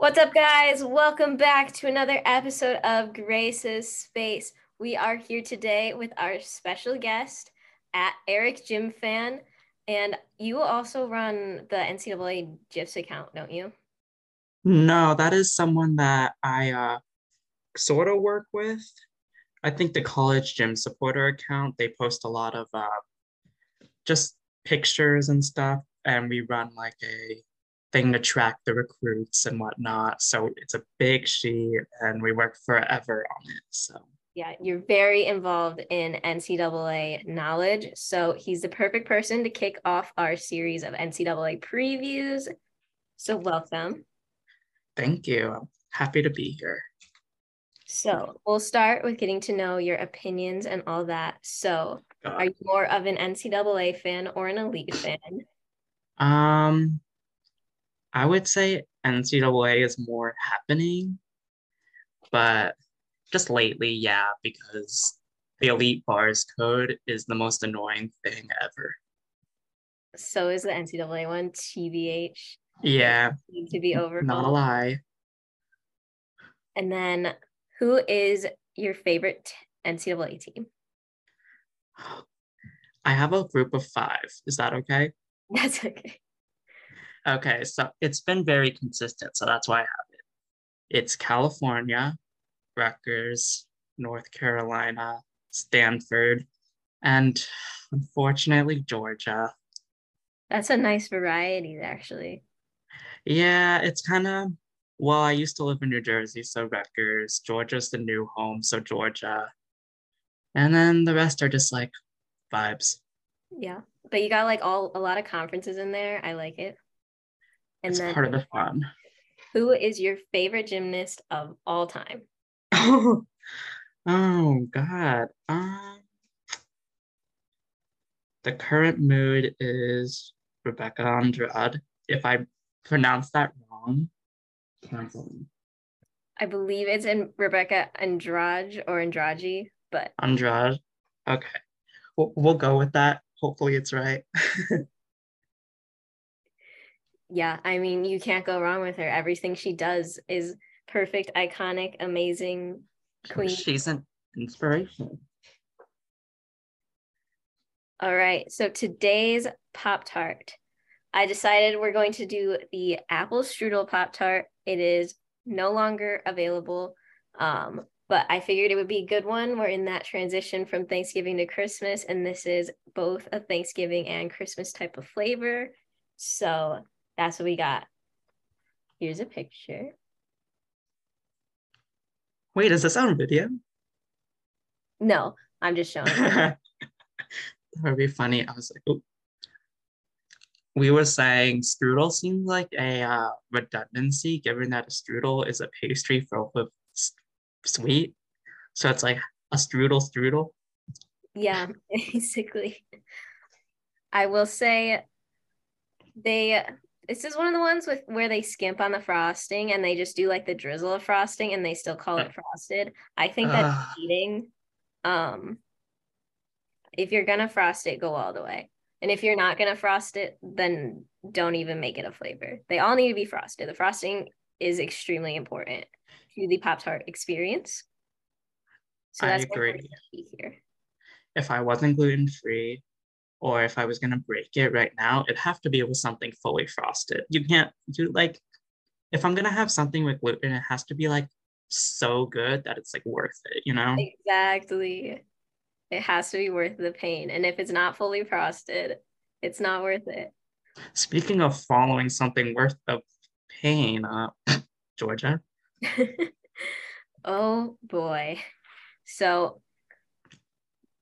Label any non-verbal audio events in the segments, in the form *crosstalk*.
What's up, guys? Welcome back to another episode of Grace's Space. We are here today with our special guest at Eric Gym Fan, and you also run the NCAA GIFs account, don't you? No, that is someone that I uh, sort of work with. I think the college gym supporter account, they post a lot of uh, just pictures and stuff, and we run like a thing to track the recruits and whatnot. So it's a big sheet and we work forever on it. So yeah, you're very involved in NCAA knowledge. So he's the perfect person to kick off our series of NCAA previews. So welcome. Thank you. I'm happy to be here. So we'll start with getting to know your opinions and all that. So are you more of an NCAA fan or an elite fan? Um, I would say NCAA is more happening, but just lately, yeah, because the elite bars code is the most annoying thing ever. So is the NCAA one, TBH. Yeah. To be over. Not a lie. And then who is your favorite NCAA team? *gasps* I have a group of five. Is that okay? *laughs* That's okay. Okay, so it's been very consistent, so that's why I have it. It's California, Rutgers, North Carolina, Stanford, and unfortunately Georgia. That's a nice variety, actually. Yeah, it's kind of well, I used to live in New Jersey, so Rutgers. Georgia's the new home, so Georgia. And then the rest are just like vibes. Yeah. But you got like all a lot of conferences in there. I like it. And it's then part of the fun. Who is your favorite gymnast of all time? Oh, *laughs* oh God. Um, the current mood is Rebeca Andrade. If I pronounce that wrong, cancel me. I believe it's in Rebeca Andrade or Andrade, but Andrade. Okay, we'll, we'll go with that. Hopefully, it's right. *laughs* yeah, I mean, you can't go wrong with her. Everything she does is perfect, iconic, amazing queen. She's an inspiration. All right. So today's Pop Tart. I decided we're going to do the apple strudel Pop Tart. It is no longer available. Um, but I figured it would be a good one. We're in that transition from Thanksgiving to Christmas, and this is both a Thanksgiving and Christmas type of flavor. So that's what we got. Here's a picture. Wait, is this on video? No, I'm just showing. *laughs* that would be funny. I was like. We were saying strudel seems like a uh, redundancy, given that a strudel is a pastry filled with sweet. So it's like a strudel strudel. Yeah, *laughs* basically. I will say they this is one of the ones with where they skimp on the frosting and they just do like the drizzle of frosting and they still call it frosted. I think that's uh, cheating. Um if you're gonna frost it, go all the way. And if you're not gonna frost it, then don't even make it a flavor. They all need to be frosted. The frosting is extremely important to the Pop Tart experience. So I agree. Here. If I wasn't gluten free, or if I was gonna break it right now, it'd have to be with something fully frosted. You can't do like if I'm gonna have something with gluten, it has to be like so good that it's like worth it, you know? Exactly. It has to be worth the pain. And if it's not fully frosted, it's not worth it. Speaking of following something worth the pain, uh, *coughs* Georgia. *laughs* oh boy. So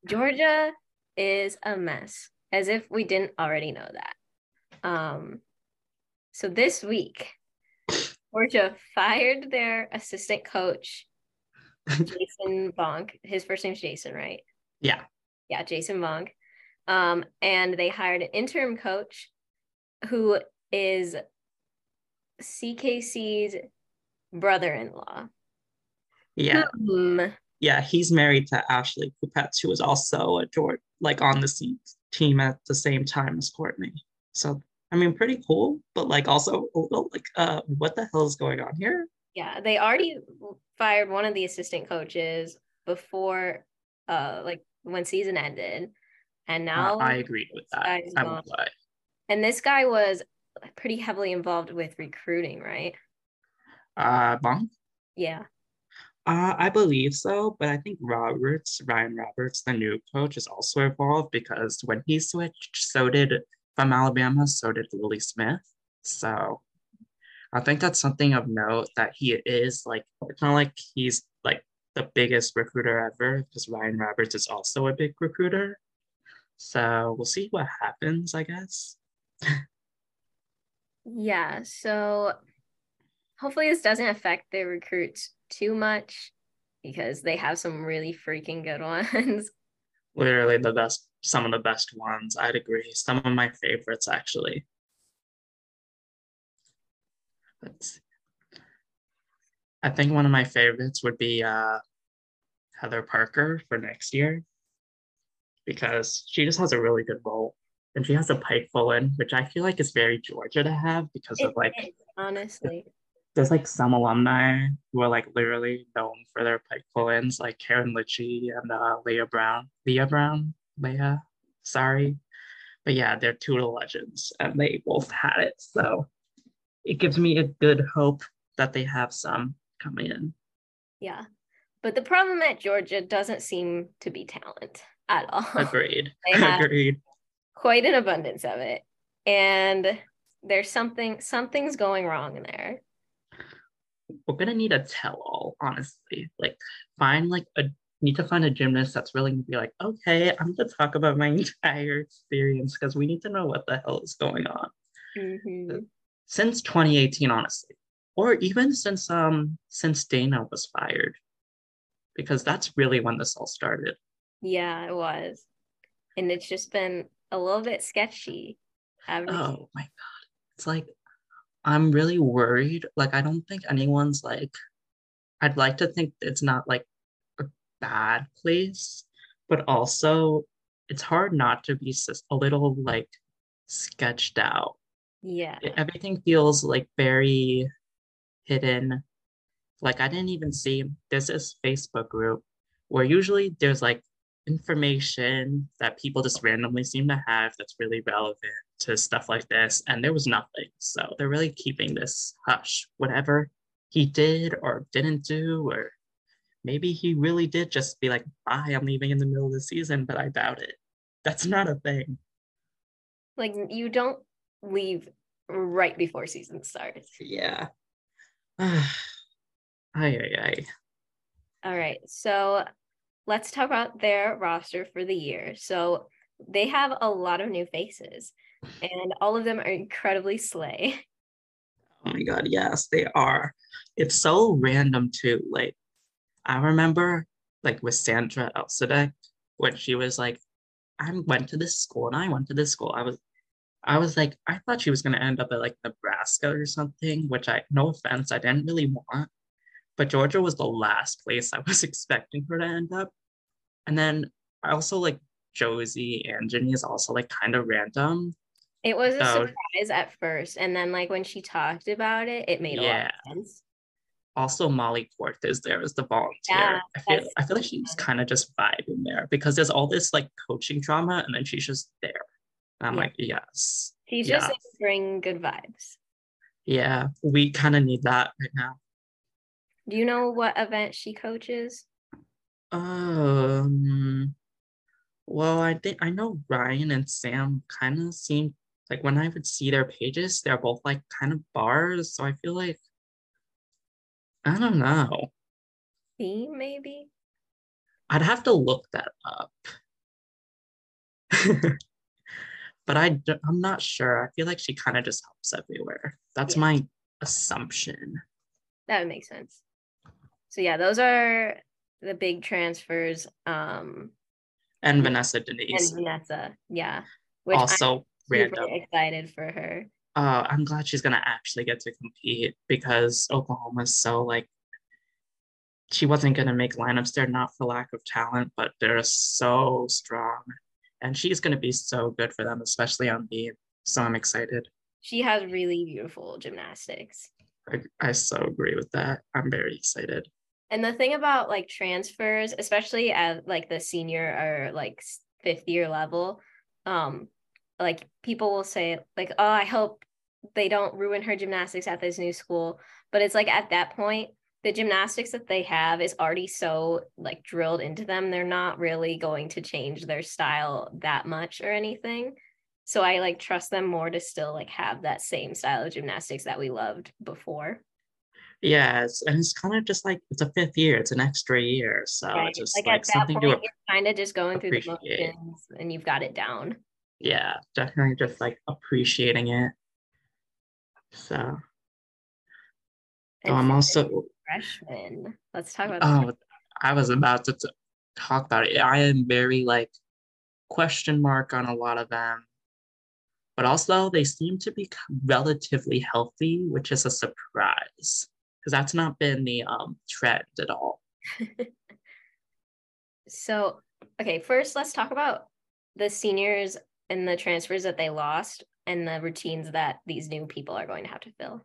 Georgia is a mess, as if we didn't already know that. Um, so this week, *laughs* Georgia fired their assistant coach, Jason Bonk. His first name's Jason, right? Yeah. Yeah, Jason Bonk. Um, and they hired an interim coach who is CKC's brother-in-law. Yeah. Hmm. Yeah, he's married to Ashley Kupets, who was also a George, like on the team at the same time as Courtney. So I mean, pretty cool, but like also a little like, uh, what the hell is going on here? Yeah, they already fired one of the assistant coaches before, uh, like when season ended, and now uh, I agreed with that. I won't lie. And this guy was pretty heavily involved with recruiting, right? Uh, Bong. Yeah. Uh, I believe so, but I think Roberts, Ryan Roberts, the new coach, is also involved because when he switched, so did from Alabama, so did Willie Smith. So I think that's something of note that he is like, it's not like he's like the biggest recruiter ever because Ryan Roberts is also a big recruiter. So we'll see what happens, I guess. yeah. So hopefully this doesn't affect the recruits too much because they have some really freaking good *laughs* ones. Literally the best, some of the best ones. I'd agree. Some of my favorites, actually. Let's see. I think one of my favorites would be uh, Heather Parker for next year because she just has a really good role and she has a pike full in, which I feel like is very Georgia to have because it of like is, honestly. There's like some alumni who are like literally known for their pike full ins, like Karin Lichey and uh, Leah Brown. Leah Brown, Leah, sorry, but yeah, they're two legends and they both had it. So it gives me a good hope that they have some coming in. Yeah. But the problem at Georgia doesn't seem to be talent at all. Agreed. *laughs* Agreed. Quite an abundance of it. And there's something something's going wrong in there. We're gonna need a tell-all, honestly. Like find like a need to find a gymnast that's really gonna be like, okay, I'm gonna talk about my *laughs* entire experience because we need to know what the hell is going on. Mm-hmm. Since 2018, honestly. Or even since um since Danna was fired. Because that's really when this all started. Yeah, it was. And it's just been a little bit sketchy. Oh my God. It's like, I'm really worried. Like, I don't think anyone's like, I'd like to think it's not like a bad place, but also it's hard not to be a little like sketched out. Yeah. Everything feels like very hidden. Like, I didn't even see there's this Facebook group where usually there's like information that people just randomly seem to have that's really relevant to stuff like this. And there was nothing. So they're really keeping this hush. Whatever he did or didn't do, or maybe he really did just be like, bye, I'm leaving in the middle of the season, but I doubt it. That's not a thing. Like, you don't leave right before season starts. Yeah. *sighs* ay, ay, ay. All right. So let's talk about their roster for the year. So they have a lot of new faces, and all of them are incredibly slay. *laughs* Oh my god, yes, they are. It's so random too. Like, I remember like with Sandra Elsadek when she was like, I went to this school and I went to this school. I was I was like, I thought she was gonna end up at like Nebraska or something, which I no offense, I didn't really want. But Georgia was the last place I was *laughs* expecting her to end up. And then I also like Josie Angeny is also like kind of random. It was a so, surprise at first. And then like when she talked about it, it made yeah. a lot of sense. Also, Molly Court is there as the volunteer. Yeah, I feel I feel like she's kind of just vibing there because there's all this like coaching drama and then she's just there. I'm yeah. like, yes. She's yes. just bring good vibes. Yeah, we kind of need that right now. Do you know what event she coaches? Um, well, I think I know Ryan and Sam kind of seem like when I would see their pages, they're both like kind of bars. So I feel like I don't know. Theme maybe. I'd have to look that up. *laughs* but I I'm not sure. I feel like she kind of just helps everywhere. That's yeah. my assumption. That would make sense. So yeah, those are the big transfers. Um, and Vanessa Deniz. And Vanessa, yeah. Which also random. excited for her. Uh, I'm glad she's gonna actually get to compete because Oklahoma's so like she wasn't gonna make lineups there not for lack of talent, but they're so strong, and she's gonna be so good for them, especially on beam. So I'm excited. She has really beautiful gymnastics. I, I so agree with that. I'm very excited. And the thing about like transfers, especially at like the senior or like fifth year level, um, like people will say like, oh, I hope they don't ruin her gymnastics at this new school. But it's like at that point, the gymnastics that they have is already so like drilled into them. They're not really going to change their style that much or anything. So I like trust them more to still like have that same style of gymnastics that we loved before. Yes, and it's kind of just like it's a fifth year; it's an extra year, so right. it's just like, like something point, to you're kind of just going through the motions, and you've got it down. Yeah, definitely, just like appreciating it. So, oh, I'm also freshman. Let's talk about. Oh, I was about to t- talk about it. I am very like question mark on a lot of them but also they seem to be relatively healthy, which is a surprise because that's not been the um, trend at all. *laughs* so, okay, first let's talk about the seniors and the transfers that they lost and the routines that these new people are going to have to fill.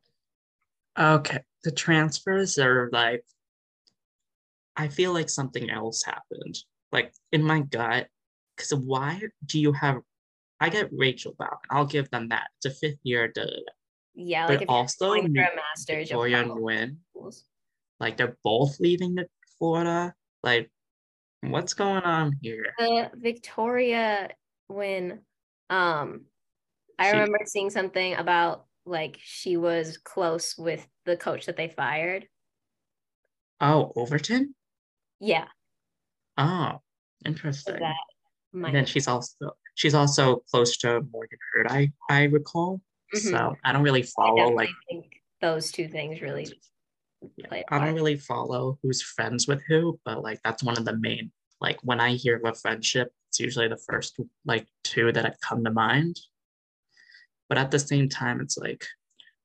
Okay, the transfers are like, I feel like something else happened. Like in my gut, because why do you have? I get Rachel back. I'll give them that. It's a fifth year. Da. Yeah, like but also a master's, Victoria and Win, like they're both leaving the Florida. Like, what's going on here? The Victoria Nguyen, um, I she, remember seeing something about like she was close with the coach that they fired. Oh, Overton. Yeah. Oh, interesting. So and then she's also she's also close to Morgan Hurd. I I recall. Mm-hmm. So I don't really follow like those two things really yeah, I don't really follow who's friends with who, but like that's one of the main like when I hear of a friendship, it's usually the first like two that have come to mind. But at the same time, it's like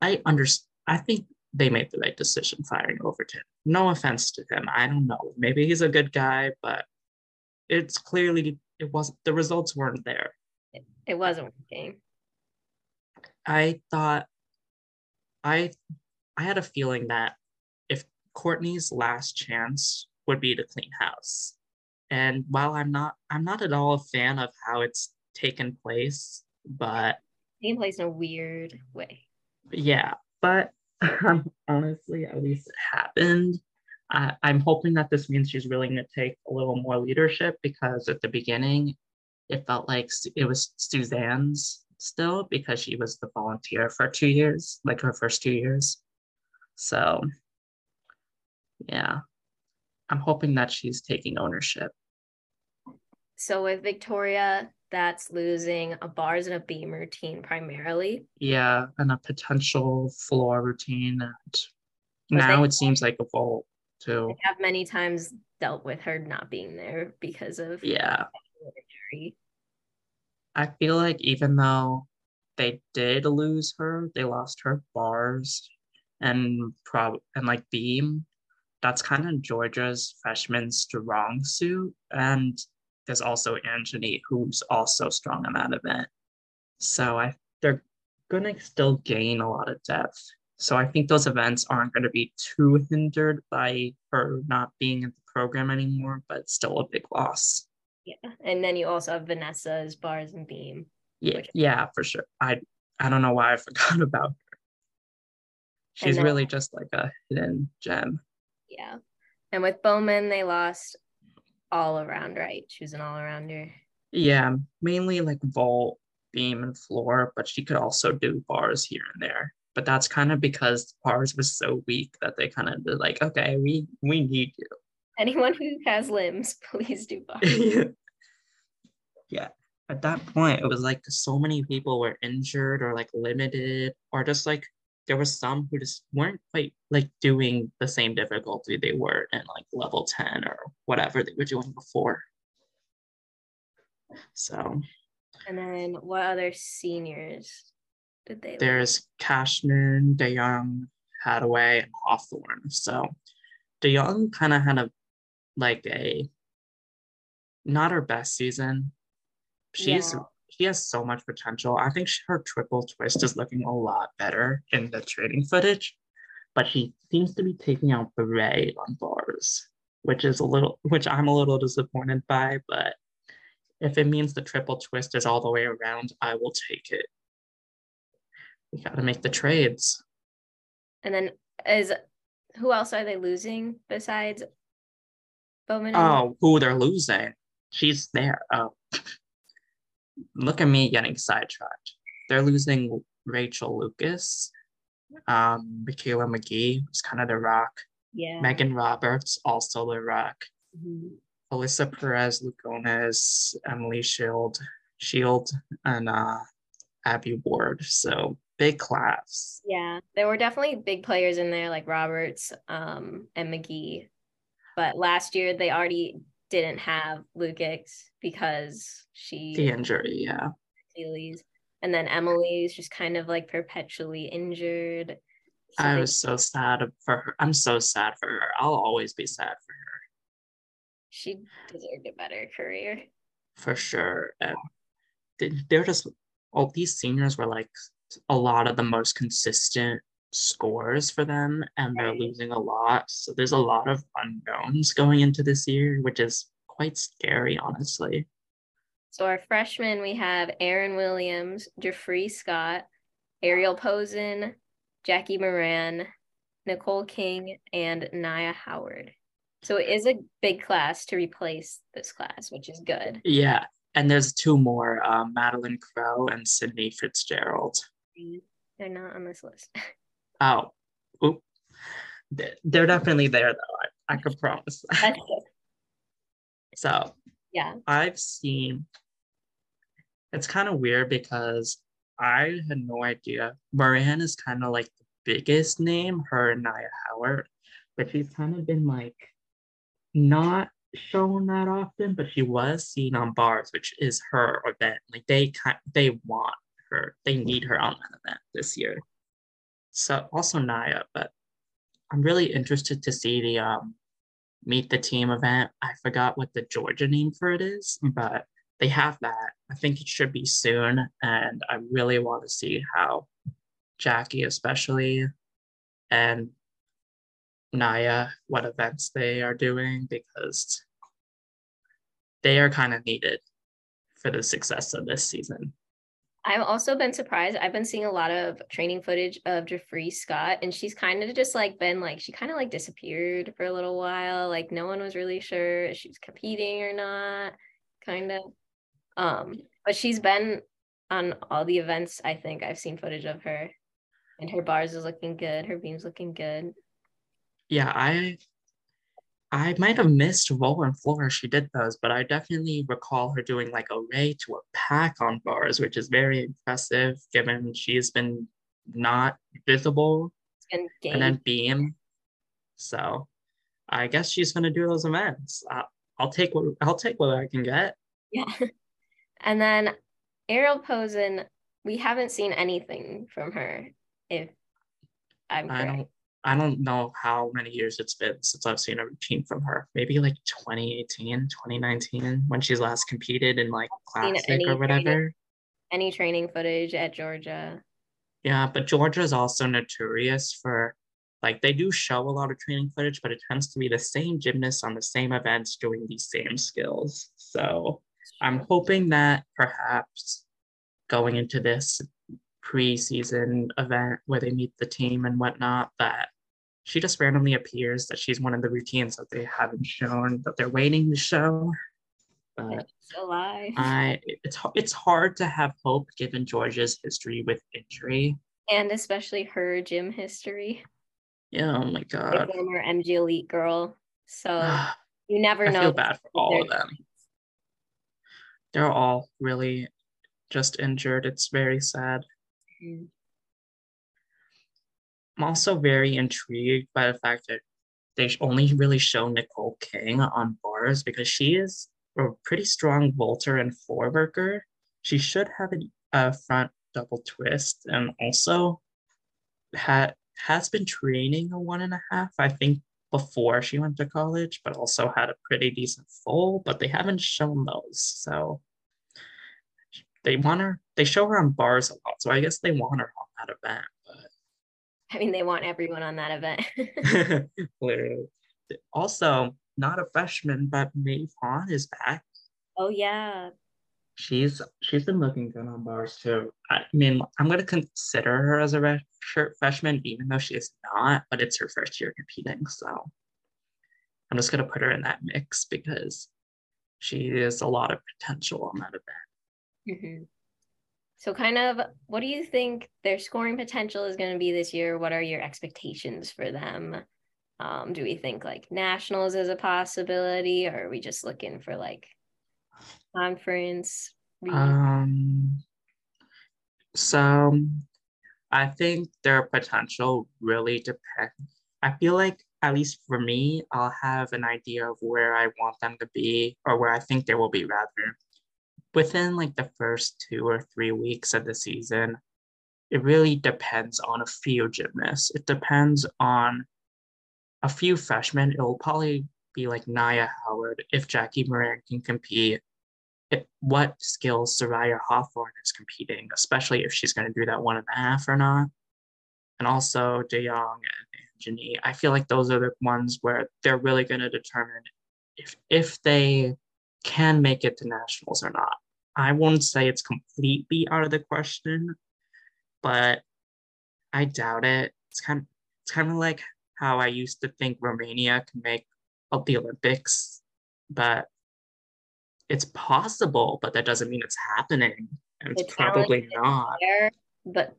I understand. I think they made the right decision firing Overton. No offense to him. I don't know. Maybe he's a good guy, but it's clearly it wasn't the results weren't there. It, it wasn't working. I thought I I had a feeling that if Courtney's last chance would be to clean house. And while I'm not I'm not at all a fan of how it's taken place, but taken place in a weird way. Yeah, but um, honestly, at least it happened. I, I'm hoping that this means she's willing to take a little more leadership because at the beginning, it felt like it was Suzanne's still because she was the volunteer for two years, like her first two years. So, yeah, I'm hoping that she's taking ownership. So, with Victoria, that's losing a bars and a beam routine primarily. Yeah, and a potential floor routine. And now it seems like a vault too. I have many times dealt with her not being there because of yeah. Injury. I feel like even though they did lose her, they lost her bars and prob and like beam. That's kind of Georgia's freshman strong suit. And there's also Anthony, who's also strong in that event. So I they're gonna still gain a lot of depth. So I think those events aren't going to be too hindered by her not being in the program anymore, but still a big loss. Yeah. And then you also have Vanessa's bars and beam. Yeah, yeah, for sure. I I don't know why I *laughs* forgot about her. She's then, really just like a hidden gem. Yeah. And with Baumann, they lost all around, right? She was an all arounder. Yeah, mainly like vault, beam, and floor, but she could also do bars here and there. But that's kind of because bars was so weak that they kind of did like, okay, we we need you. Anyone who has limbs, *laughs* please do bars. *laughs* yeah. At that point, it was like so many people were injured or like limited, or just like there were some who just weren't quite like doing the same difficulty they were in like level 10 or whatever they were doing before. So and then what other seniors did they there's Cashman, DeYoung, Hadaway, and Hawthorne. So DeYoung kind of had a like a not her best season. She's yeah. She has so much potential. I think she, her triple twist is looking a lot better in the training footage, but she seems to be taking out the ray on bars, which is a little, which I'm a little disappointed by. But if it means the triple twist is all the way around, I will take it. We got to make the trades. And then is who else are they losing besides Baumann? and- Oh, who they're losing? She's there. Oh, *laughs* look at me getting sidetracked. They're losing Rachel Lucas, um, Michaela McGee, who's kind of the rock. yeah. Megan Roberts, also the rock. Mhm. Alyssa Perez Lugones, Emily Shield, Shield, and uh, Abby Ward. So big class. Yeah, there were definitely big players in there like Roberts um, and McGee. But last year they already didn't have Lucas because she The injury, yeah. Achilles. And then Emily's just kind of like perpetually injured. So I was so sad for her. I'm so sad for her. I'll always be sad for her. she deserved a better career. for sure. And they're just all these seniors were like a lot of the most consistent scores for them, and they're losing a lot. So there's a lot of unknowns going into this year, which is quite scary, honestly. So our freshmen, we have Aaron Williams, Jeffrey Scott, Ariel Posen, Jackie Moran, Nicole King, and Naya Howard. So it is a big class to replace this class, which is good. Yeah. And there's two more, um, Madeline Crow and Sydney Fitzgerald. They're not on this list. *laughs* Oh, oop. They- They're definitely there though. I, I could promise. That's good. *laughs* So Yeah. I've seen it's kind of weird because I had no idea. Moran is kind of like the biggest name, her and Nia Howard, but she's kind of been like not shown that often, but she was seen on bars, which is her event. Like they kind they want her, they need her on that event this year. So also Naya, but I'm really interested to see the um meet the team event. I forgot what the Georgia name for it is, but they have that. I think it should be soon. And I really want to see how Jackie, especially, and Naya, what events they are doing because they are kind of needed for the success of this season. I've also been surprised. I've been seeing a lot of training footage of Jeffrey Scott, and she's kind of just like been like, she kind of like disappeared for a little while. Like, no one was really sure if she was competing or not, kind of. Um, but she's been on all the events. I think I've seen footage of her, and her bars is looking good. Her beams looking good. Yeah, I I might have missed roll and floor. She did those, but I definitely recall her doing like a ray to a pack on bars, which is very impressive given she's been not visible game. and then beam. So I guess she's gonna do those events. Uh, I'll take what I'll take what I can get. Yeah. *laughs* And then Ariel Posen, we haven't seen anything from her. If I'm correct. I don't know how many years it's been since I've seen a routine from her. Maybe like 2018, 2019, when she's last competed in like classic any or whatever. training. any training footage at Georgia. Yeah, but Georgia is also notorious for like they do show a lot of training footage, but it tends to be the same gymnasts on the same events doing these same skills. So I'm hoping that perhaps going into this preseason event where they meet the team and whatnot, that she just randomly appears that she's one of the routines that they haven't shown that they're waiting to show. But Still alive. I it's it's hard to have hope given Georgia's history with injury. and especially her gym history. Yeah, oh my A god. former MG Elite girl. So *sighs* you never know. I feel bad for all of them. They're all really just injured. It's very sad. Mm. I'm also very intrigued by the fact that they only really show Nicole King on bars because she is a pretty strong vaulter and floor worker. She should have a, front double twist and also had has been training a one and a half, I think, before she went to college, but also had a pretty decent full, but they haven't shown those. So they want her. They show her on bars a lot, so I guess they want her on that event. *laughs* I mean, they want everyone on that event. *laughs* literally, also not a freshman, but Maeve Hahn is back. oh yeah, She's she's been looking good on bars too. I mean, I'm gonna consider her as a redshirt freshman, even though she is not. But it's her first year competing, so I'm just gonna put her in that mix because she is a lot of potential on that event. hmm So, kind of, what do you think their scoring potential is going to be this year? What are your expectations for them? Um, do we think like nationals is a possibility, or are we just looking for like conference? Um, so I think their potential really depends. I feel like, at least for me, I'll have an idea of where I want them to be, or where I think they will be, rather, within like the first two or three weeks of the season. It really depends on a few gymnasts. It depends on a few freshmen. It will probably be like Naya Howard if Jackie Moran can compete it, what skills Soraya Hawthorne is competing, especially if she's going to do that one and a half or not. And also De Jong and Anjani. I feel like those are the ones where they're really going to determine if if they can make it to nationals or not. I won't say it's completely out of the question, but I doubt it. It's kind of it's kind of like how I used to think Romania can make up the Olympics, but it's possible, but that doesn't mean it's happening. And it's probably not. there, but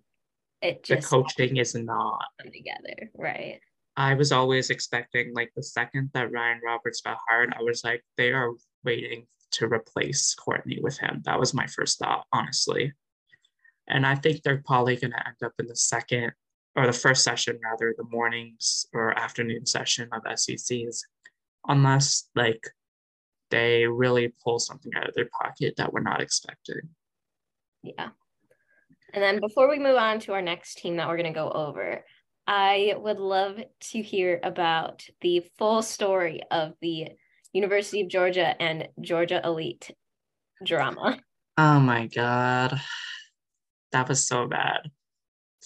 it The coaching is not. together, right? I was always expecting, like, the second that Ryan Roberts got hired, I was like, they are waiting to replace Courtney with him. That was my first thought, honestly. And I think they're probably going to end up in the second or the first session, rather, the mornings or afternoon session of SECs, unless, like, they really pull something out of their pocket that we're not expecting. Yeah. And then before we move on to our next team that we're going to go over, I would love to hear about the full story of the University of Georgia and Georgia Elite drama. Oh my God. That was so bad.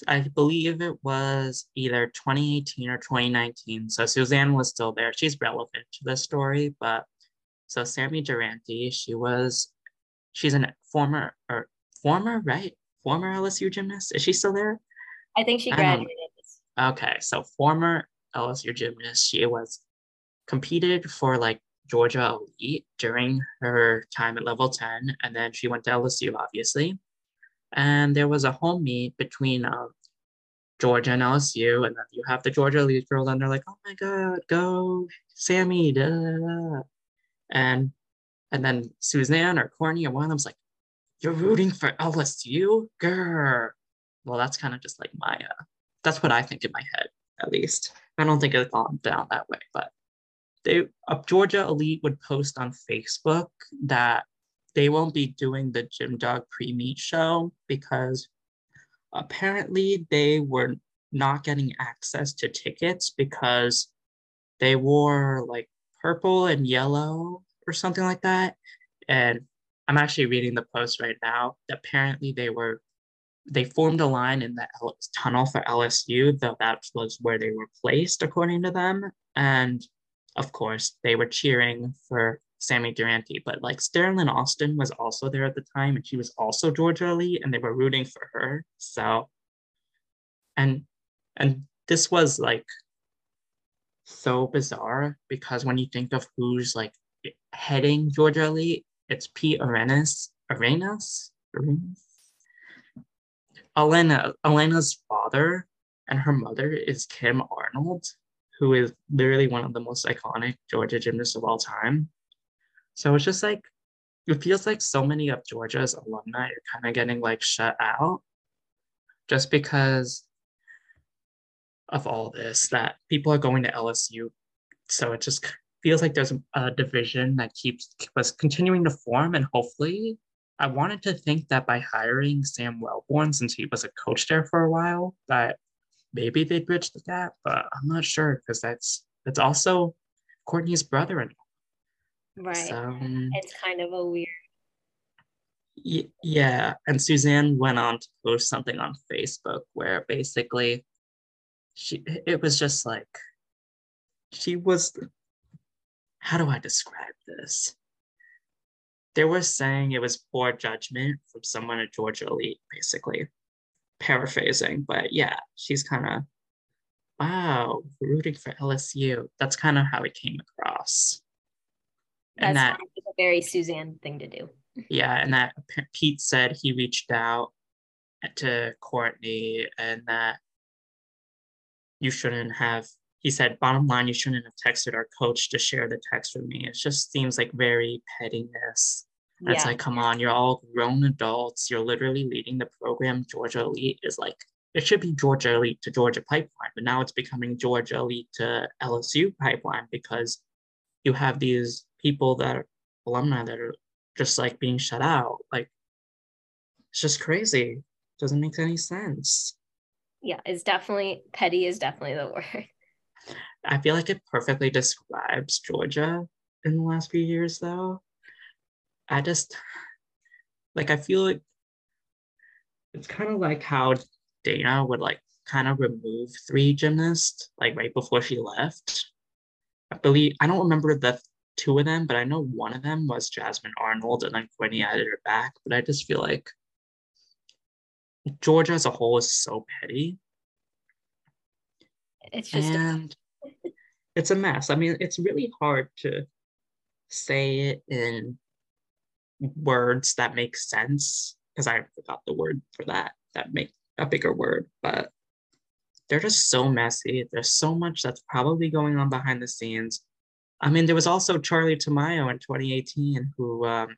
I believe it was either 2018 or 2019. So Suzanne was still there. She's relevant to the story, but so Sammy Durante, she was, she's a former or former, right? Former LSU gymnast. Is she still there? I think she graduated. Okay, so former LSU gymnast, she was competed for like Georgia Elite during her time at level 10, and then she went to LSU, obviously. And there was a home meet between uh, Georgia and LSU, and then you have the Georgia Elite girls, and they're like, "Oh my God, go Sammy!" Da, da, da. And and then Suzanne or Corny or one of them's like, "You're rooting for LSU, girl." Well, that's kind of just like my uh, that's what I think in my head, at least. I don't think it's gone down that way, but they Georgia Elite would post on Facebook that they won't be doing the Gym Dog pre-meet show because apparently they were not getting access to tickets because they wore like purple and yellow or something like that. And I'm actually reading the post right now. Apparently they were they formed a line in the tunnel for LSU, though that was where they were placed, according to them. And of course, they were cheering for Sammy Durante, but like Sterling Austin was also there at the time, and she was also Georgia Elite and they were rooting for her. So, and and this was like so bizarre because when you think of who's like heading Georgia Elite, it's Pete Arenas, Arenas, Arenas. Elena, Elena's father and her mother is Kim Arnold, who is literally one of the most iconic Georgia gymnasts of all time. So it's just like it feels like so many of Georgia's alumni are kind of getting like shut out just because of all this that people are going to LSU. So it just feels like there's a division that keeps was continuing to form and hopefully I wanted to think that by hiring Sam Wellborn, since he was a coach there for a while, that maybe they'd bridge the gap, but I'm not sure because that's that's also Courtney's brother-in-law. Right. So It's kind of a weird Y- yeah, and Suzanne went on to post something on Facebook where basically she it was just like she was how do I describe this? They were saying it was poor judgment from someone at Georgia Elite, basically. Paraphrasing, but yeah, she's kind of wow, rooting for LSU. That's kind of how it came across. And That's that, a very Suzanne thing to do. Yeah, and that Pete said he reached out to Courtney and that you shouldn't have he said bottom line you shouldn't have texted our coach to share the text with me it just seems like very pettiness yeah. it's like come on you're all grown adults. You're literally leading the program. Georgia elite is like it should be georgia elite to georgia pipeline but now it's becoming georgia elite to lsu pipeline because you have these people that are alumni that are just like being shut out. Like it's just crazy. Doesn't make any sense. Yeah it's definitely petty is definitely the *laughs* word i feel like it perfectly describes georgia in the last few years though i just like i feel like it's kind of like how dana would like kind of remove three gymnasts like right before she left i believe i don't remember the two of them but i know one of them was jasmine arnold and then Courtney added her back but i just feel like Georgia as a whole is so petty. It's just and it's a mess. I mean, it's really hard to say it in words that make sense because I forgot the word for that that make a bigger word, but they're just so messy. There's so much that's probably going on behind the scenes. I mean, there was also Charlie Tamayo in 2018 who um,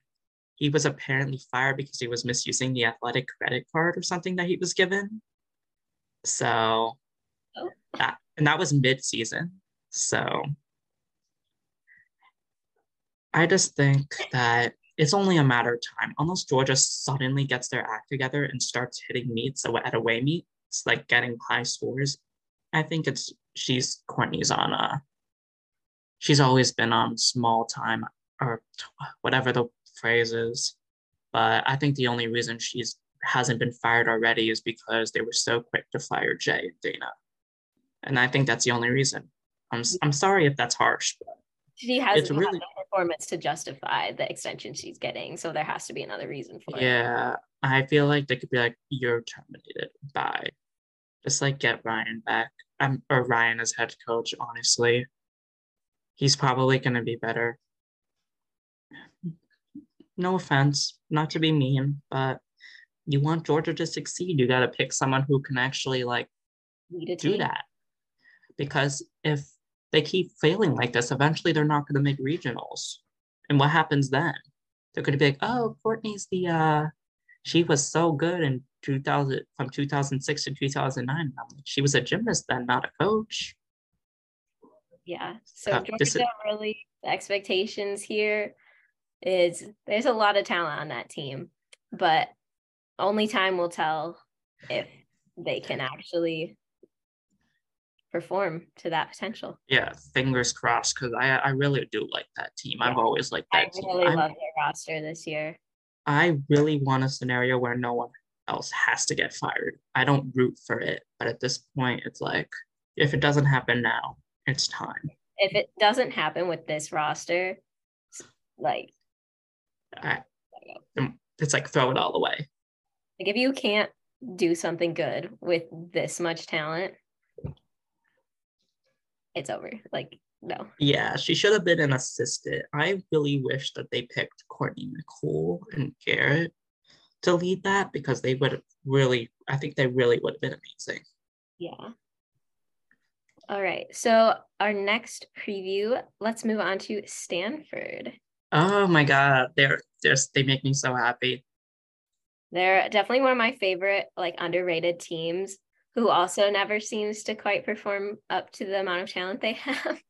he was apparently fired because he was misusing the athletic credit card or something that he was given. So oh. that and that was mid-season. So I just think that it's only a matter of time. Unless Georgia suddenly gets their act together and starts hitting meets at away meets, like getting high scores. I think it's she's Courtney's on a she's always been on small time or whatever the phrase is, But I think the only reason she's hasn't been fired already is because they were so quick to fire Jay and Danna. And I think that's the only reason. I'm I'm sorry if that's harsh, but she hasn't really the performance to justify the extension she's getting, so there has to be another reason for it. Yeah, I feel like they could be like, "You're terminated." Bye. Just like get Ryan back, um, or Ryan as head coach. Honestly, he's probably going to be better no offense, not to be mean, but you want Georgia to succeed, you got to pick someone who can actually like do that. Because if they keep failing like this, eventually they're not going to make regionals. And what happens then? They're going to be like, oh, Courtney's the, uh, she was so good in 2000, from 2006 to 2009. she was a gymnast then, not a coach. Yeah. So uh, Georgia is- really, the expectations here is there's a lot of talent on that team, but only time will tell if they can actually perform to that potential. Yeah, fingers crossed because I I really do like that team. Yeah. I've always liked that I really team. love their roster this year. I really want a scenario where no one else has to get fired. I don't root for it, but at this point, it's like if it doesn't happen now, it's time. If it doesn't happen with this roster, like I, um, it's like throw it all away. Like if you can't do something good with this much talent, it's over. Like no. Yeah, she should have been an assistant. I really wish that they picked Courtney McCool and Garrett to lead that because they would have really, I think they really would have been amazing. Yeah. All right. So our next preview, let's move on to Stanford. Oh my god, they're just they make me so happy. They're definitely one of my favorite like underrated teams who also never seems to quite perform up to the amount of talent they *laughs* have.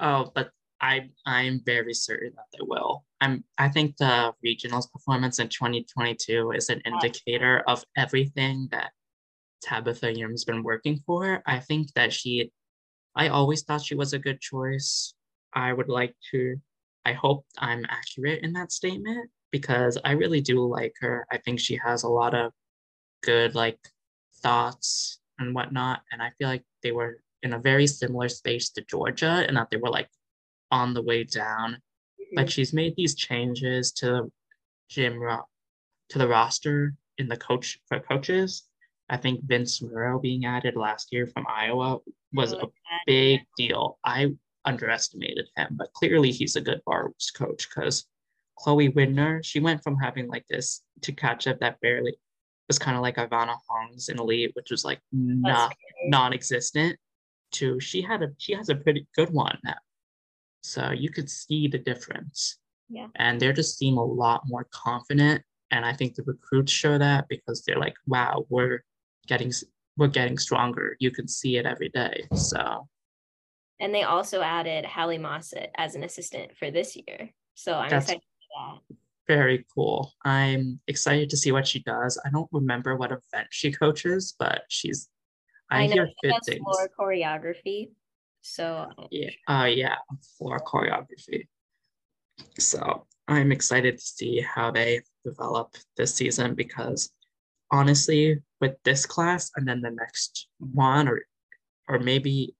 Oh, but I I'm very certain that they will. I'm I think the regionals performance in 2022 is an indicator of everything that Tabitha Yim's been working for. I think that she I always thought she was a good choice. I would like to I hope I'm accurate in that statement because I really do like her. I think she has a lot of good like thoughts and whatnot. And I feel like they were in a very similar space to Georgia and that they were like on the way down. Mm-hmm. But she's made these changes to gym ro- to the roster in the coach for coaches. I think Vince Murrow being added last year from Iowa was a big deal. I underestimated him, but clearly he's a good bars coach because Chloe Widner, she went from having like this to catch up that barely was kind of like Ivana Hong's in Elite, which was like not non-existent, to she had a she has a pretty good one now. So you could see the difference. Yeah. And they just seem a lot more confident. And I think the recruits show that because they're like, wow, we're getting we're getting stronger. You can see it every day. So and they also added Hallie Mossett as an assistant for this year. So I'm That's excited for that. Very cool. I'm excited to see what she does. I don't remember what event she coaches, but she's I, I hear good things. For choreography. So yeah, uh yeah, for choreography. So I'm excited to see how they develop this season because honestly, with this class and then the next one or or maybe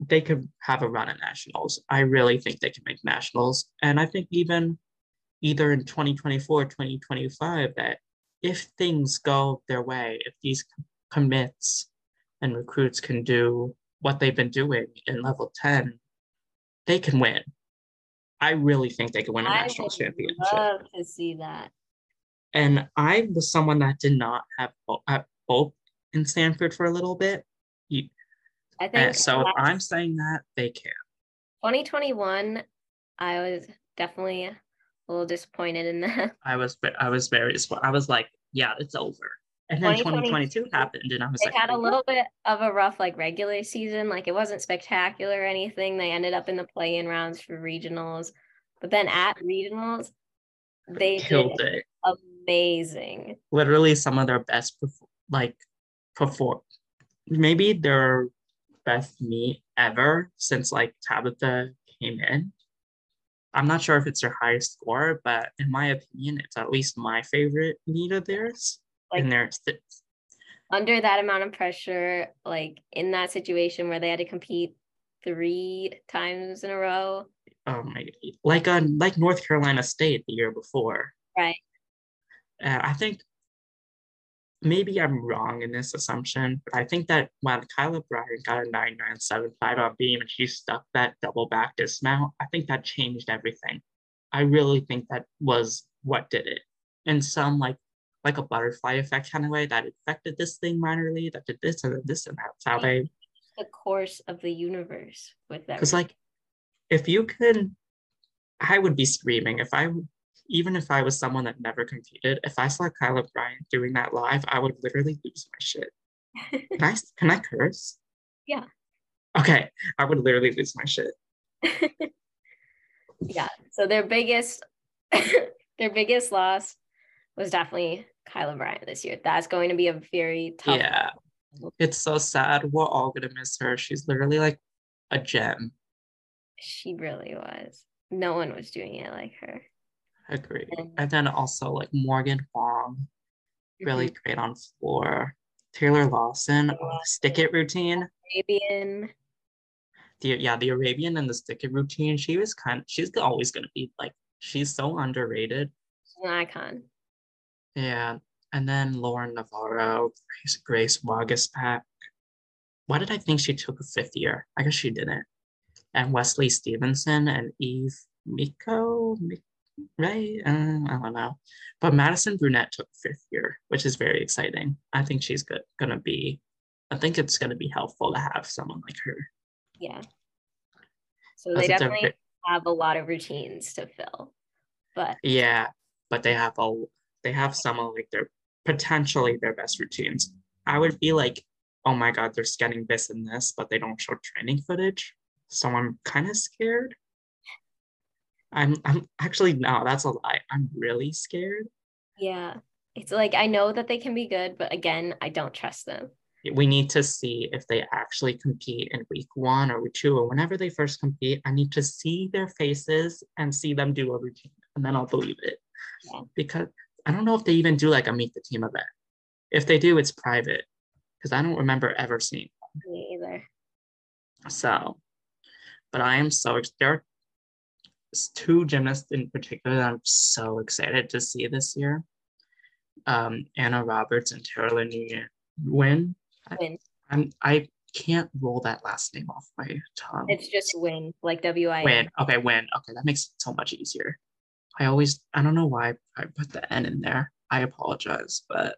they could have a run at nationals. I really think they can make nationals. And I think even either in 2024 2025 that if things go their way, if these commits and recruits can do what they've been doing in level 10, they can win. I really think they can win a I national championship. I love to see that. And I was someone that did not have hope in Stanford for a little bit. I think so. If I'm saying that, they can. 2021, I was definitely a little disappointed in that. I was, I was very, I was like, yeah, it's over. And then 2022 happened, and I was they like, had a little bit of a rough like regular season. Like it wasn't spectacular or anything. They ended up in the play-in rounds for regionals, but then at regionals, they killed it. Amazing. Literally, some of their best like perform. Maybe their best meet ever since like Tabitha came in. I'm not sure if it's their highest score, but in my opinion, it's at least my favorite meet of theirs. Like, and there's under that amount of pressure, like in that situation where they had to compete three times in a row. Oh my. Like on uh, like North Carolina State the year before. Right. Uh, I think maybe I'm wrong in this assumption, but I think that when Kyla Bryant got a 9975 on beam and she stuck that double back dismount, I think that changed everything. I really think that was what did it. In some like like a butterfly effect kind of way that affected this thing minorly, that did this and then this and that's how they the course of the universe with that. Because like if you could I would be screaming if I even if I was someone that never competed, if I saw Kyla Bryant doing that live, I would literally lose my shit. Can I *laughs* can I curse? Yeah. Okay. I would literally lose my shit. *laughs* yeah. So their biggest *laughs* their biggest loss was definitely Kyla Bryant this year. That's going to be a very tough. Yeah. It's so sad. We're all gonna miss her. She's literally like a gem. She really was. No one was doing it like her. Agree. And then also like Morgan Wong, really mm-hmm. great on floor. Taylor Lawson, oh, stick it routine. Arabian. The, yeah, the Arabian and the stick it routine. She was kind of, she's always going to be like, she's so underrated. She's an icon. Yeah. And then Lauren Navarro, Grace, Grace Waguespack. Why did I think she took a fifth year? I guess she didn't. And Wesley Stevenson and Eve Miko, right? Uh, I don't know. But Madison Brunette took fifth year, which is very exciting. I think she's good, gonna be. I think it's gonna be helpful to have someone like her. Yeah. So they definitely a, have a lot of routines to fill, but yeah, but they have a they have some of like their potentially their best routines. I would be like, oh my god, they're getting this and this, but they don't show training footage. So I'm kind of scared. I'm I'm actually no, that's a lie. I'm really scared. Yeah. It's like I know that they can be good, but again, I don't trust them. We need to see if they actually compete in week one or week two or whenever they first compete. I need to see their faces and see them do a routine, and then I'll believe it. Yeah. Because I don't know if they even do like a meet the team event. If they do, it's private because I don't remember ever seeing. Me either. So, but I am so there are two gymnasts in particular that I'm so excited to see this year. Um, Anna Roberts and Tara Nguyen win. Win. I'm I can't roll that last name off my tongue. It's just win, like W I Win. Okay, win. Okay, that makes it so much easier. I always I don't know why I put the N in there. I apologize, but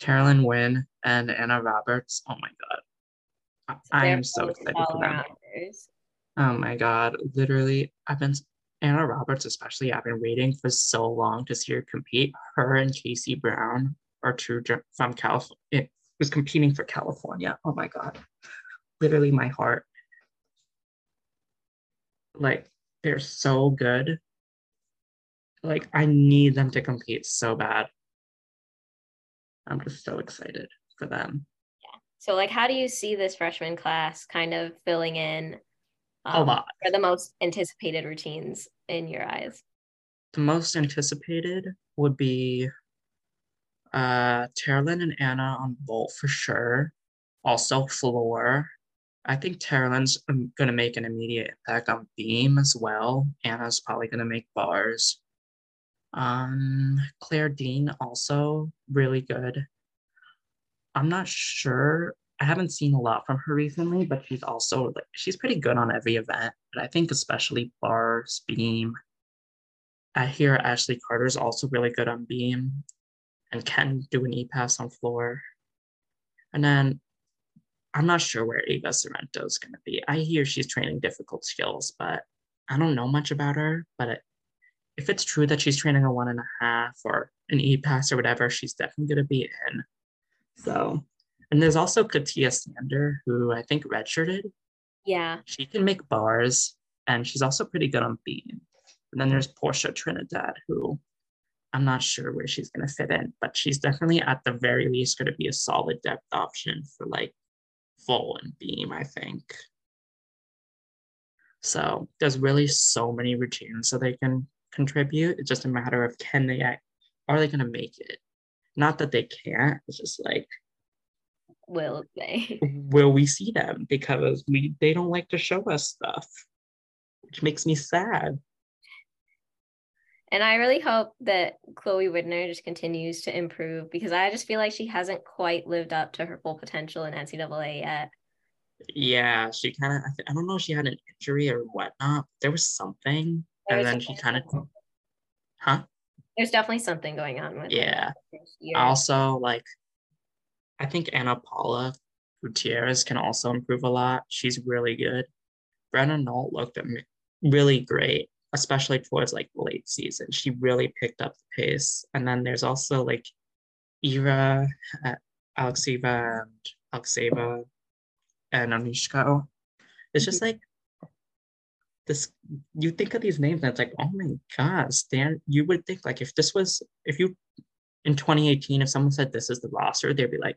Carolyn Wynn and Anna Roberts. Oh my god. I, I am so excited for them. Oh my god. Literally, I've been Anna Roberts, especially, I've been waiting for so long to see her compete. Her and Casey Brown are two from California. It eh, was competing for California. Oh my god. Literally my heart. Like, they're so good. Like, I need them to compete so bad. I'm just so excited for them. Yeah. So, like, how do you see this freshman class kind of filling in A um, lot. for the most anticipated routines in your eyes? The most anticipated would be uh Terlin and Anna on vault for sure. Also floor. I think Terlin's um, gonna make an immediate impact on beam as well. Anna's probably gonna make bars. Um Claire Dean also really good. I'm not sure. I haven't seen a lot from her recently, but she's also like she's pretty good on every event. But I think especially bars, beam, I hear Ashley Carter's also really good on beam and can do an e-pass on floor. And then I'm not sure where Ava Sorrento is going to be. I hear she's training difficult skills, but I don't know much about her. But it, if it's true that she's training a one and a half or an e-pass or whatever, she's definitely going to be in. So, and there's also Katia Sander, who I think redshirted Yeah. she can make bars and she's also pretty good on beam. And then there's Portia Trinidad, who I'm not sure where she's going to fit in, but she's definitely at the very least going to be a solid depth option for like full and beam, I think. So there's really so many routines so they can contribute. It's just a matter of can they act, are they going to make it? Not that they can't, it's just like Will they? *laughs* will we see them? Because we they don't like to show us stuff which makes me sad. And I really hope that Chloe Widner just continues to improve because I just feel like she hasn't quite lived up to her full potential in NCAA yet. yeah she kind of I, th- I don't know if she had an injury or whatnot there was something. There and was then she kind of huh? There's definitely something going on with yeah. Also like i think anna paula gutierrez can also improve a lot. She's really good. Brenna Knoll looked really great especially towards like late season. She really picked up the pace. And then there's also like ira uh, alexieva and alexeva and anushka it's just like this you think of these names and it's like oh my god stan you would think like if this was if you in 2018 if someone said this is the roster they'd be like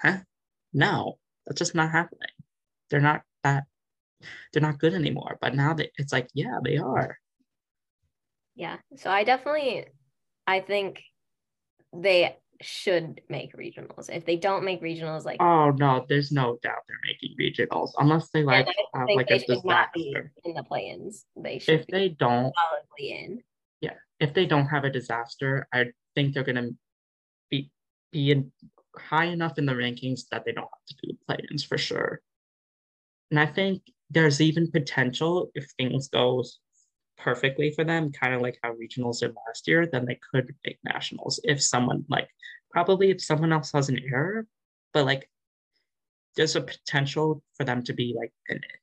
huh no that's just not happening they're not that they're not good anymore but now that it's like yeah they are Yeah. So I definitely I think they should make regionals. If they don't make regionals, like oh no there's no doubt they're making regionals unless they like have like a should not be disaster in the play-ins. They should if they don't solidly in. Yeah, if they don't have a disaster, I think they're gonna be be in, high enough in the rankings that they don't have to do the play-ins for sure. And I think there's even potential if things goes perfectly for them, kind of like how regionals did last year, then they could make nationals if someone like probably if someone else has an error, but like there's a potential for them to be like in it.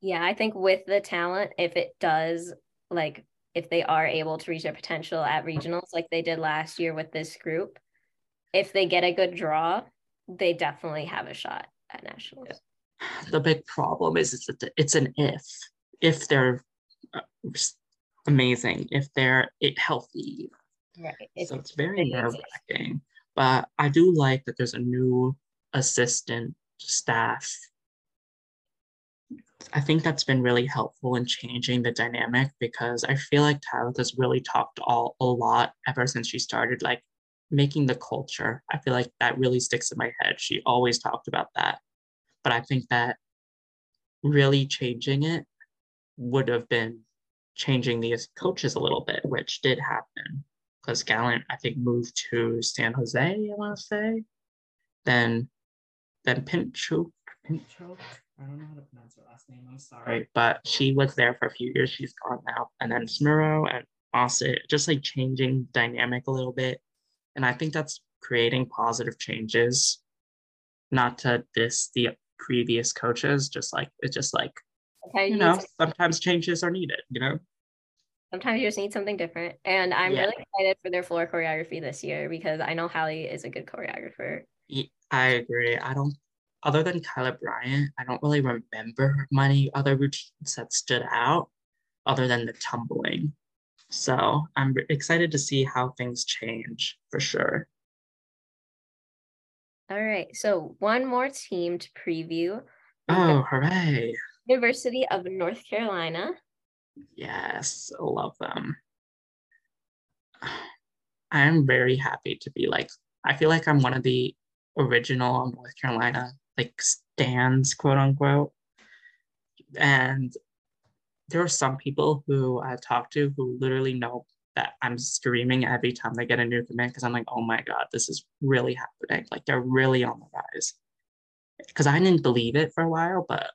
Yeah, I think with the talent, if it does like if they are able to reach their potential at regionals like they did last year with this group, if they get a good draw, they definitely have a shot at nationals. the big problem is, that it's an if if they're uh, amazing if they're it healthy Right. It's, so it's very nerve wracking but i do like that there's a new assistant staff I think that's been really helpful in changing the dynamic because I feel like has really talked all a lot ever since she started like making the culture. I feel like that really sticks in my head. She always talked about that. But I think that really changing it would have been changing these coaches a little bit, which did happen because Gallant, I think, moved to San Jose, I want to say. Then, then Pinchuk, Pinchuk, I don't know how to pronounce her last name. I'm sorry, but she was there for a few years. She's gone now, and then Smurro and Ossett, just like changing dynamic a little bit, and I think that's creating positive changes. Not to diss the previous coaches, just like it's just like okay, you know, sometimes changes are needed. You know sometimes you just need something different. And I'm yeah. really excited for their floor choreography this year because I know Hallie is a good choreographer. I agree. I don't, other than Kyla Bryant, I don't really remember many other routines that stood out other than the tumbling. So I'm excited to see how things change for sure. All right. So one more team to preview. Oh, hooray. University of North Carolina. Yes, love them. *sighs* I'm very happy to be like, I feel like I'm one of the original North Carolina like stands, quote unquote. And there are some people who I talk to who literally know that I'm screaming every time they get a new command because I'm like, oh my God, this is really happening. Like they're really on the rise. Because I didn't believe it for a while, but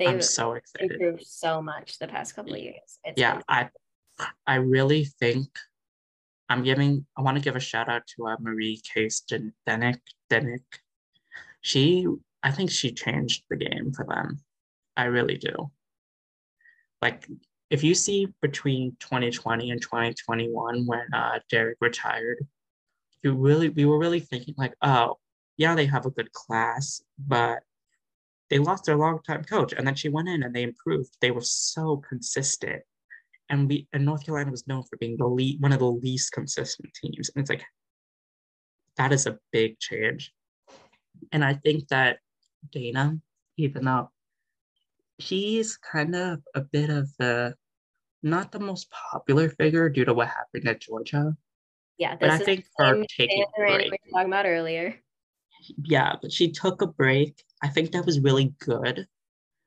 They've I'm so excited. They improved so much the past couple of years. It's yeah, I I really think I'm giving I want to give a shout out to uh, Marie Case Denick Denick. She I think she changed the game for them. I really do. Like if you see between 2020 and 2021 when uh, Derek retired, you really we were really thinking like, oh, yeah, they have a good class, but they lost their longtime coach, and then she went in and they improved. They were so consistent, and we and North Carolina was known for being the lead, one of the least consistent teams. And it's like that is a big change, and I think that Danna, even though she's kind of a bit of the not the most popular figure due to what happened at Georgia. Yeah, but I think for taking a break, we were talking about earlier. Yeah, but she took a break I think that was really good.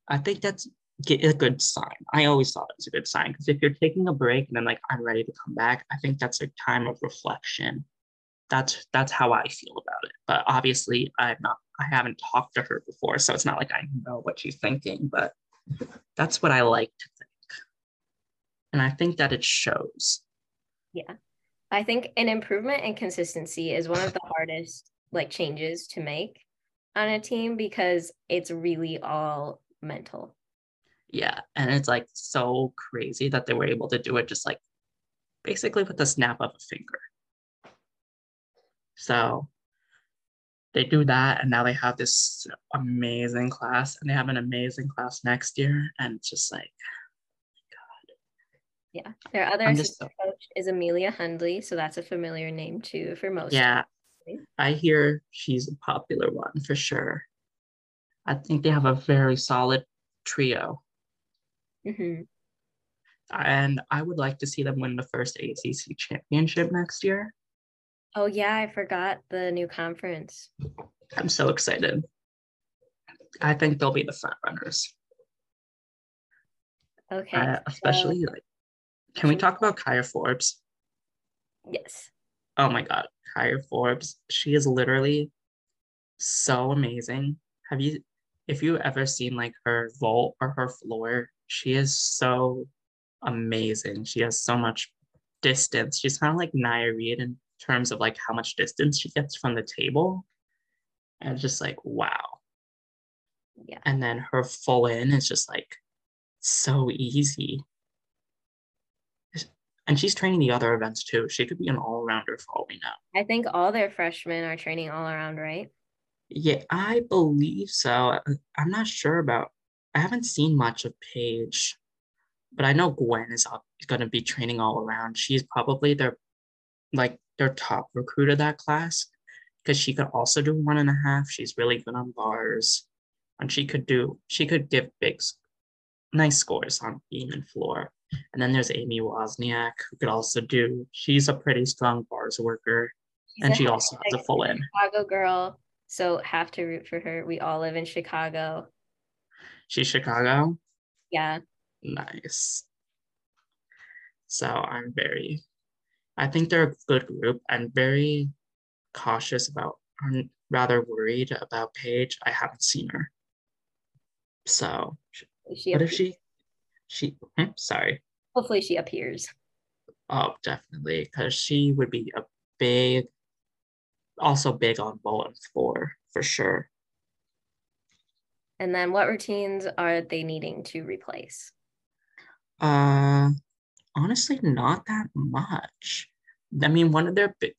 I think that's a good sign. I always thought it was a good sign because if you're taking a break and then like I'm ready to come back, I think that's a time of reflection. That's that's how I feel about it. But obviously, I'm not. I haven't talked to her before, so it's not like I know what she's thinking. But that's what I like to think, and I think that it shows. Yeah, I think an improvement in consistency is one of the hardest like changes to make on a team because it's really all mental. Yeah. And it's like so crazy that they were able to do it just like basically with the snap of a finger. So they do that and now they have this amazing class and they have an amazing class next year. And it's just like, God. Yeah. Their other assistant so- coach is Amelia Hundley. So that's a familiar name too for most. Yeah. I hear she's a popular one for sure. I think they have a very solid trio. Mm-hmm. And I would like to see them win the first ACC championship next year. Oh, yeah, I forgot the new conference. I'm so excited. I think they'll be the front runners. Okay. Uh, especially so, like, can we talk about Kaya Forbes? Yes. Oh my God. Kaya Forbes. She is literally so amazing. Have you, if you ever seen like her vault or her floor, she is so amazing. She has so much distance. She's kind of like Naya Reid in terms of like how much distance she gets from the table. And just like, wow. Yeah. And then her full in is just like so easy and she's training the other events too. She could be an all rounder for all we know. I think all their freshmen are training all around, right? Yeah, I believe so. I'm not sure about. I haven't seen much of Paige, but I know Gwen is, going to be training all around. She's probably their like their top recruit of that class because she could also do one and a half. She's really good on bars. and she could do she could give big nice scores on beam and floor. And then there's Amy Wozniak, who could also do, she's a pretty strong bars worker. She's and she also has a full in. Chicago girl. So have to root for her. We all live in Chicago. She's Chicago? Yeah. Nice. So I'm very, I think they're a good group. I'm very cautious about, I'm rather worried about Paige. I haven't seen her. So, she what if she, she, hmm, sorry. Hopefully she appears. Oh, definitely. Because she would be a big, also big on ball and floor for sure. And then what routines are they needing to replace? Uh, honestly, not that much. I mean, one of their big,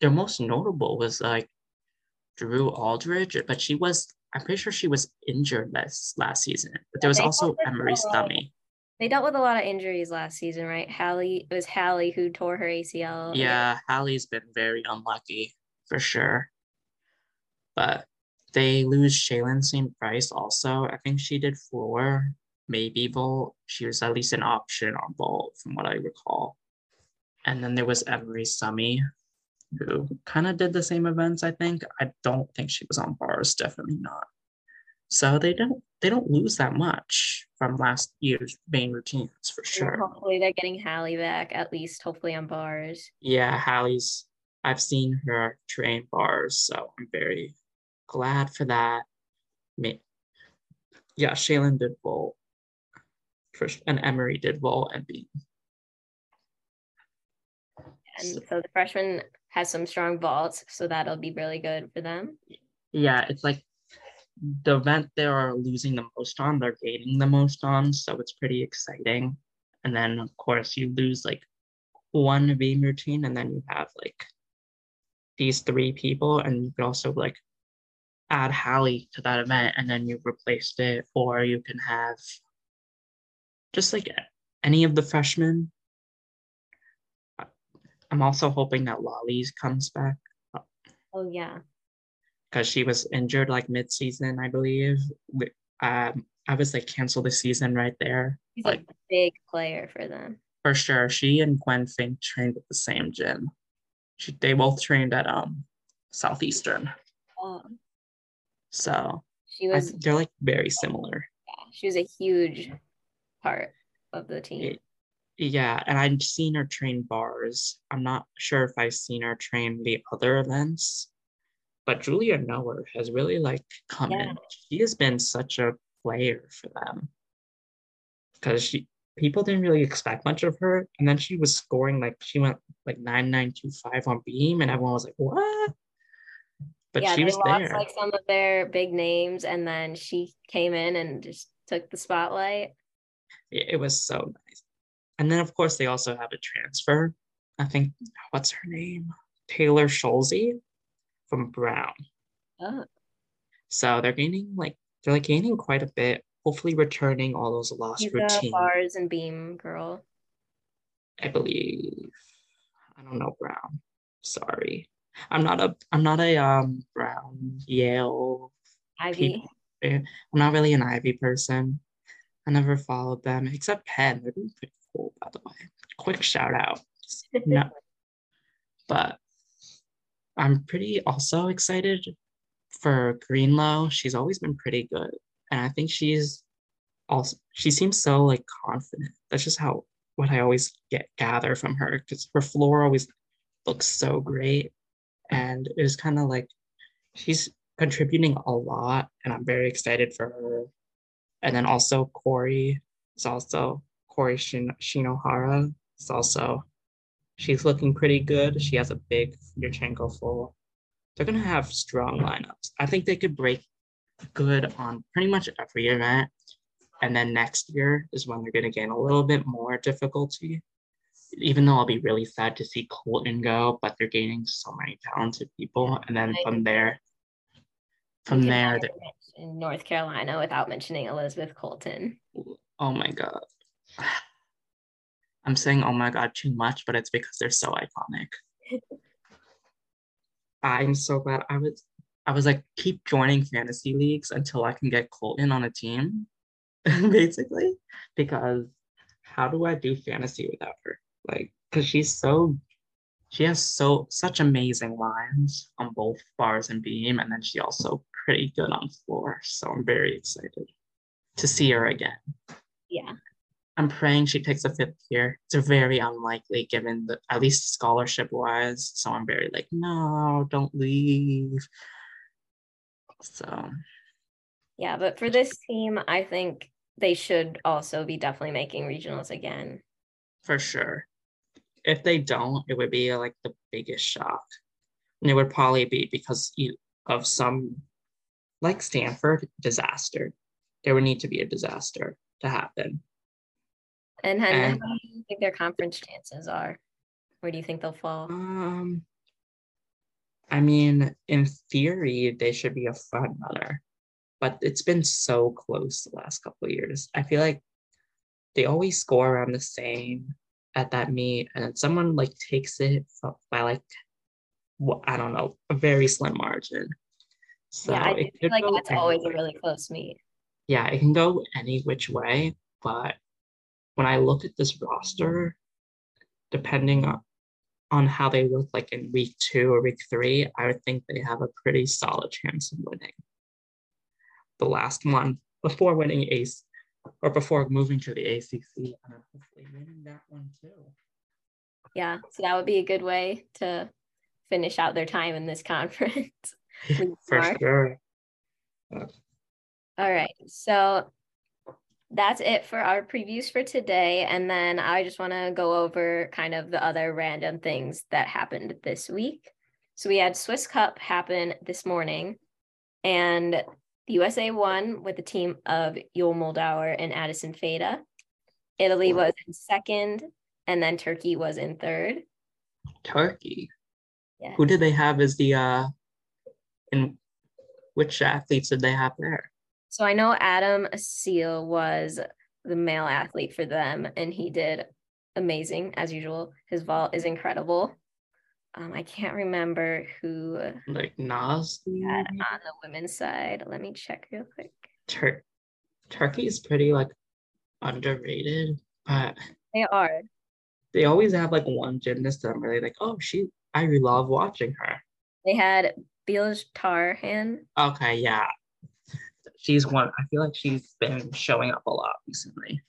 their most notable was like Drew Aldridge, but she was, I'm pretty sure she was injured last last season. But there was they also Emery Stummy. They dealt with a lot of injuries last season, right? Hallie, it was Hallie who tore her ACL. Yeah, Hallie's been very unlucky for sure. But they lose Shaylin St. Price also. I think she did floor, maybe vault. She was at least an option on vault from what I recall. And then there was Emery Summy, who kind of did the same events, I think. I don't think she was on bars, definitely not. So they don't they don't lose that much from last year's main routines for sure. Hopefully they're getting Hallie back, at least hopefully on bars. Yeah, Hallie's I've seen her train bars, so I'm very glad for that. Me, yeah, Shaylin did vault, and Emery did vault and beam. And so the freshman has some strong vaults, so that'll be really good for them. Yeah, it's like the event they are losing the most on, they're gaining the most on, so it's pretty exciting. And then of course you lose like one beam routine, and then you have like these three people, and you could also like add Hallie to that event and then you replaced it, or you can have just like any of the freshmen. I'm also hoping that Lolly's comes back. Oh yeah. Because she was injured like mid-season, I believe. Um, I was like cancel the season right there. She's like, a big player for them. For sure. She and Gwen Fink trained at the same gym. She, they both trained at um Southeastern. Oh. So she was. I, they're like very similar. Yeah, she was a huge part of the team. Yeah, and I've seen her train bars. I'm not sure if I've seen her train the other events, but Julia Noer has really like come yeah. in. She has been such a player for them because she people didn't really expect much of her, and then she was scoring like she went like nine nine two five on beam, and everyone was like, "What?" but yeah, she was lost, there. Like some of their big names, and then she came in and just took the spotlight. It was so nice. And then, of course, they also have a transfer. I think what's her name, Taylor Schulze from Brown. Oh. So they're gaining like they're like gaining quite a bit. Hopefully, returning all those lost She's routines. bars and beam girl. I believe. I don't know Brown. Sorry. I'm not a I'm not a um Brown Yale Ivy. I'm not really an Ivy person. I never followed them except Penn. They're doing pretty cool, by the way. Quick shout out. no, *laughs* but I'm pretty also excited for Greenlow. She's always been pretty good, and I think she's also she seems so like confident. That's just how what I always get gather from her because her floor always looks so great and it was kind of like she's contributing a lot and i'm very excited for her and then also corey is also corey Shin- shinohara is also she's looking pretty good. She has a big Yurchenko full. They're going to have strong lineups. I think they could break good on pretty much every event and then next year is when they're going to gain a little bit more difficulty. Even though I'll be really sad to see Colton go, but they're gaining so many talented people. And then from there, from there, in North Carolina without mentioning Elizabeth Colton. Oh my God. I'm saying oh my God too much, but it's because they're so iconic. I'm so glad I was I was like, keep joining fantasy leagues until I can get Colton on a team, *laughs* basically, because how do I do fantasy without her? Like, because she's so, she has so such amazing lines on both bars and beam, and then she also pretty good on floor. So I'm very excited to see her again. Yeah. I'm praying she takes a fifth year. It's very unlikely given the at least scholarship wise. So I'm very like, no, don't leave. So yeah, but for this team, I think they should also be definitely making regionals again. For sure. If they don't, it would be like the biggest shock. And it would probably be because of some like Stanford disaster. There would need to be a disaster to happen. And, how, and how do you think their conference chances are? Where do you think they'll fall? Um, I mean, in theory, they should be a front runner, but it's been so close the last couple of years. I feel like they always score around the same at that meet, and then someone like takes it by like, I don't know, a very slim margin. So yeah, I feel like that's always a really close meet. Yeah, it can go any which way, but when I look at this roster, depending on, on how they look like in week two or week three, I would think they have a pretty solid chance of winning. The last one before winning ACE or before moving to the ACC and hopefully winning that one too. Yeah, so that would be a good way to finish out their time in this *laughs* conference. *laughs* For sure. All right. So that's it for our previews for today. And then I just want to go over kind of the other random things that happened this week. So we had Swiss Cup happen this morning, and the USA won with a team of Yul Moldauer and Addison Fatta. Italy was in second, and then Turkey was in third. Turkey. Yeah. Who did they have as the uh in which athletes did they have there? So I know Adem Asil was the male athlete for them, and he did amazing as usual. His vault is incredible. Um, I can't remember who like Nas had on the women's side. Let me check real quick. Tur- Turkey is pretty like underrated, but they are. They always have like one gymnast that I'm really like, oh, she. I love watching her. They had Bilge Tarhan. Okay, yeah, she's one. I feel like she's been showing up a lot recently.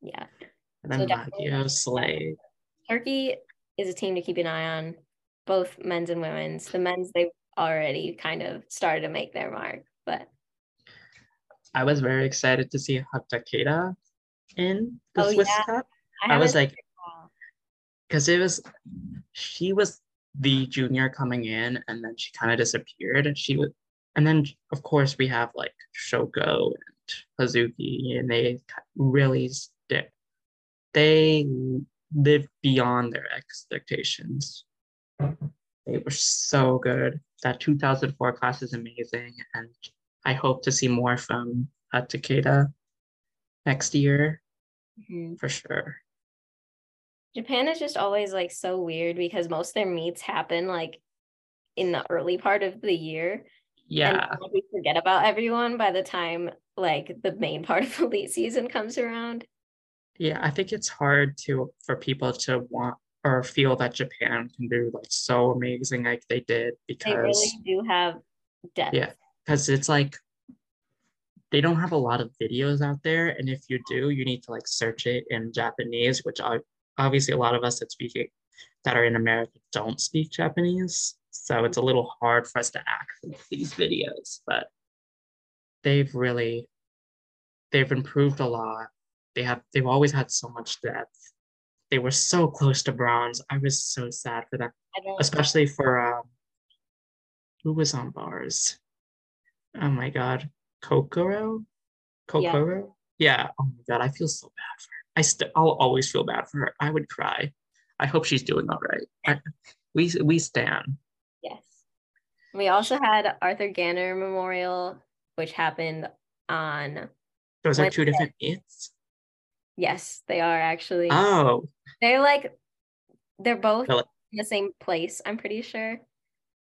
Yeah. And then so Maggio Slade. Turkey is a team to keep an eye on, both men's and women's. The men's they've already kind of started to make their mark, but I was very excited to see Hatakeda in the oh, Swiss yeah. Cup. I, I was like, because it was, she was the junior coming in, and then she kind of disappeared. And she would and then of course we have like Shoko and Hazuki, and they really stick. They lived beyond their expectations. They were so good. That 2004 class is amazing, and I hope to see more from uh, Takeda next year mm-hmm. for sure. Japan is just always like so weird because most of their meets happen like in the early part of the year yeah. And we forget about everyone by the time like the main part of the late season comes around. Yeah, I think it's hard to for people to want or feel that Japan can do like so amazing like they did because they really do have depth. Yeah, because it's like they don't have a lot of videos out there, and if you do, you need to like search it in Japanese, which I, obviously a lot of us that speak that are in America don't speak Japanese. So it's a little hard for us to access these videos, but they've really they've improved a lot. They have they've always had so much depth. They were so close to bronze. I was so sad for them, especially for um, who was on bars. Oh my god, Kokoro, Kokoro. Yeah. yeah. Oh my god, I feel so bad for her. I still I'll always feel bad for her. I would cry. I hope she's doing all right. I, we we stand. Yes. We also had Arthur Gander Memorial, which happened on. Those are two different meets. Yes, they are actually. Oh. They're like, they're both in the same place. I'm pretty sure.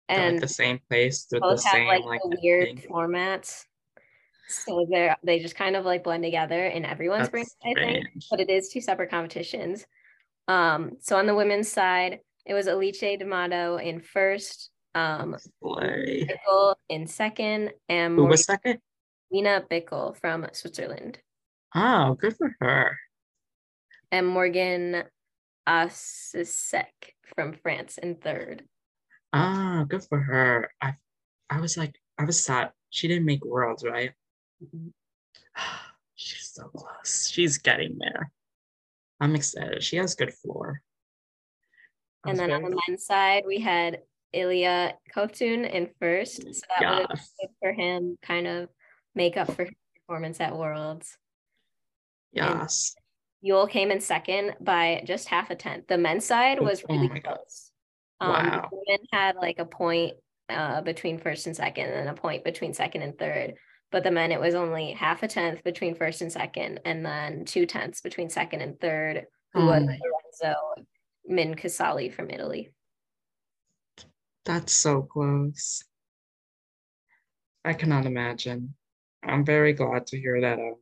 They're, and like the same place with the both have same like, like the weird formats. So they're they just kind of like blend together in everyone's brain, I think. But it is two separate competitions. Um, so on the women's side, it was Alice D'Amato in first, um, Slay. Bickel in second, and Who was second? Morgana Bickel from Switzerland, Oh, good for her. and Morgane Osyssek from France in third. Ah, good for her. I I was like, I was sad. She didn't make worlds, right? *sighs* She's so close. She's getting there. I'm excited. She has good floor. I And then on the men's side, we had Illia Kovtun in first. So that would yes, good for him kind of make up for his performance at Worlds. yes. Yul came in second by just half a tenth. The men's side was Oh really God. close. Um, Wow. the women had like a point uh, between first and second, and a point between second and third. But the men, it was only half a tenth between first and second, and then two tenths between second and third, who Oh was Lorenzo Minh Casali from Italy. That's so close. I cannot imagine. I'm very glad to hear that uh,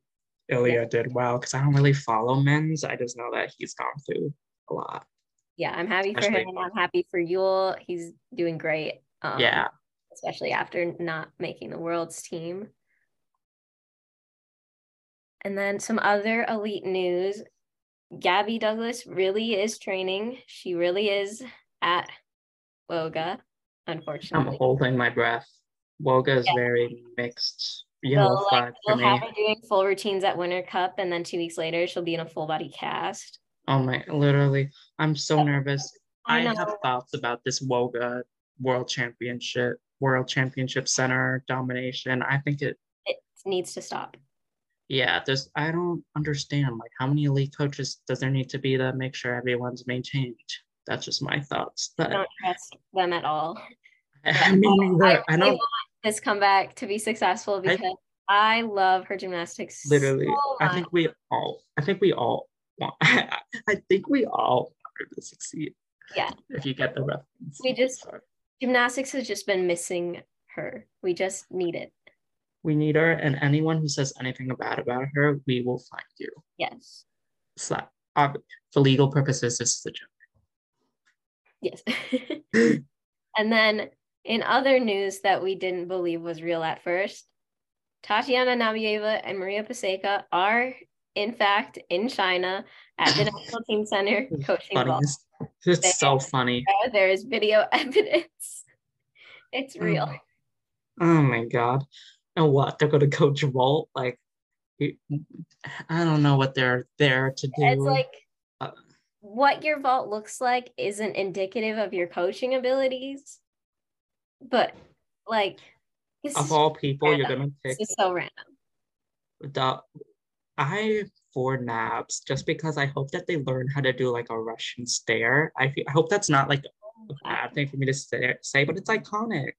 Ilya did well because I don't really follow men's. I just know that he's gone through a lot. Yeah, I'm happy for Especially- him. I'm happy for Yul. He's doing great. Um, yeah. especially after not making the world's team. And then some other elite news. Gabby Douglas really is training. She really is at Woga, unfortunately. I'm holding my breath. Woga is Yeah. very mixed. so, know, like, we'll me. have her doing full routines at Winter Cup, and then two weeks later, she'll be in a full body cast. Oh my, literally, I'm so nervous. I, I have thoughts about this Woga World Championship, World Championship Center domination. I think it, It needs to stop. Yeah, there's, I don't understand, like, how many elite coaches does there need to be to make sure everyone's maintained? That's just my thoughts. But Don't trust them at all. *laughs* I mean, I I, I don't want this comeback to be successful because I, love her gymnastics. literally, so I think we all, I think we all want, *laughs* I think we all want her to succeed. Yeah. If you get the reference. We just- Sorry. gymnastics has just been missing her. We just need it. We need her, and anyone who says anything bad about her, we will find you. Yes. Slap. Uh, for legal purposes, this is a joke. Yes. *laughs* and then in other news that we didn't believe was real at first, Tatiana Nabieva and Maria Paseka are in fact in China at the *laughs* National Team Center coaching ball. Funniest. It's so funny. There is video *laughs* evidence. It's Oh real. my- Oh my god. And what? They're gonna coach vault? Like I don't know what they're there to do. It's like Uh, what your vault looks like isn't indicative of your coaching abilities, but like of all people, you're gonna this pick is so random. the I for nabs just because I hope that they learn how to do like a Russian stare. I feel, I hope that's not like a bad thing for me to say, say but it's iconic.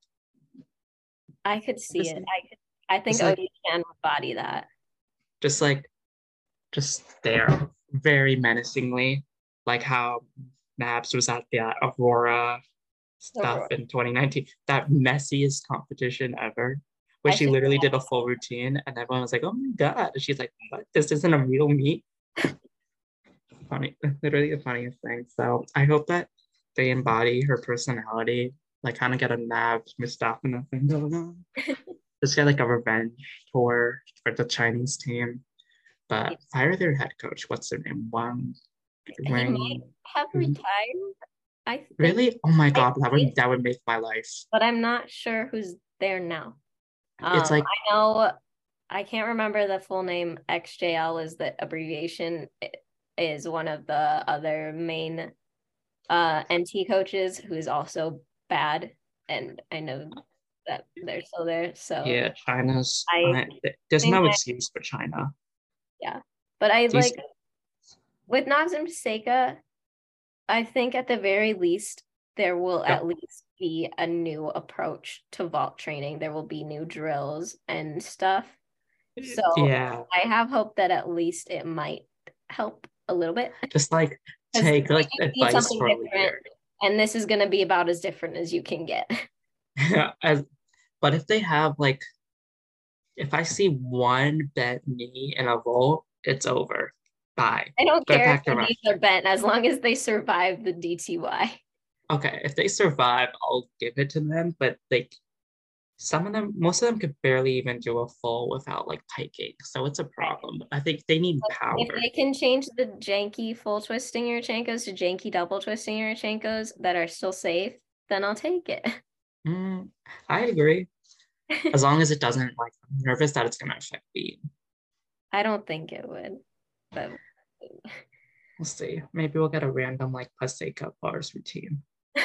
I could see it. I could. I think like- Odie can embody that. Just like just there, very menacingly, like how Nabs was at the Aurora stuff Aurora. in 2019. That messiest competition ever. Where I she literally did a full routine and everyone was like, oh my god. And she's like, what? This isn't a real meet. *laughs* Funny, literally the funniest thing. So I hope that they embody her personality, like kind of get a Nabs Mustafa thing going on. Just get like a revenge tour for the Chinese team. But Yes. fire their head coach. What's their name? Wang. He might Wang. have Mhm. retired. I think, Really? Oh my god, that would that would make my life. but I'm not sure who's there now. It's Um, like I know I can't remember the full name. XJL is the abbreviation. It is one of the other main uh NT coaches who is also bad, and I know that they're still there. So yeah, China's. I there's no excuse for China. Yeah, but I These- like with Nazim Seika, I think at the very least there will Yeah. at least be a new approach to vault training. There will be new drills and stuff. So yeah, I have hope that at least it might help a little bit. just like take like advice something for a different. And this is going to be about as different as you can get. *laughs* *laughs* As, but if they have like, if I see one bent knee in a vault, it's over. Bye. I don't Go care if the knees are bent as long as they survive the DTY. Okay, if they survive, I'll give it to them. But like, some of them, most of them could barely even do a full without like piking, so it's a problem. I think they need power. If they can change the janky full twisting Yurchenkos to janky double twisting Yurchenkos that are still safe, then I'll take it. *laughs* Mm, I agree. As long as it doesn't like, I'm nervous that it's gonna affect me. I don't think it would, but We'll see. Maybe we'll get a random like Paseka bars routine. and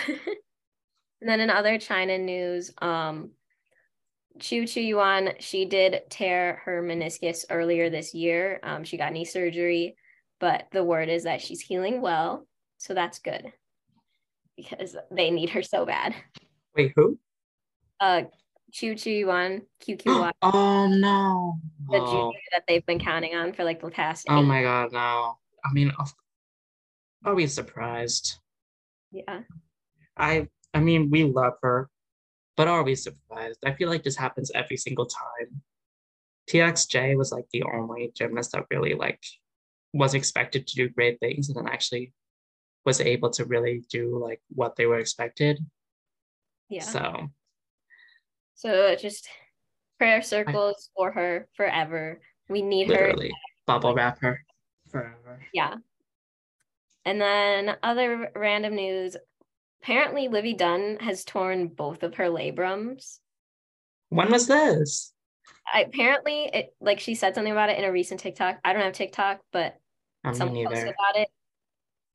*laughs* then in other China news, um, Qiu Qiyuan, she did tear her meniscus earlier this year. Um, she got knee surgery, but the word is that she's healing well, so that's good because they need her so bad. Wait, who? Uh, Qiu Qiyuan, QQY, oh *gasps* no. the Oh, junior that they've been counting on for like the past. oh eight- my god, no. I mean, of- are we surprised? Yeah, I I mean, we love her, but are we surprised? I feel like this happens every single time. TXJ was like the only gymnast that really like was expected to do great things and then actually was able to really do like what they were expected. Yeah. So, So just prayer circles for her forever. We need her literally bubble wrap her forever. Yeah. And then other random news. Apparently, Livvy Dunne has torn both of her labrums. When was this? I, apparently, it like she said something about it in a recent TikTok. I don't have TikTok, but um, I someone posted about it.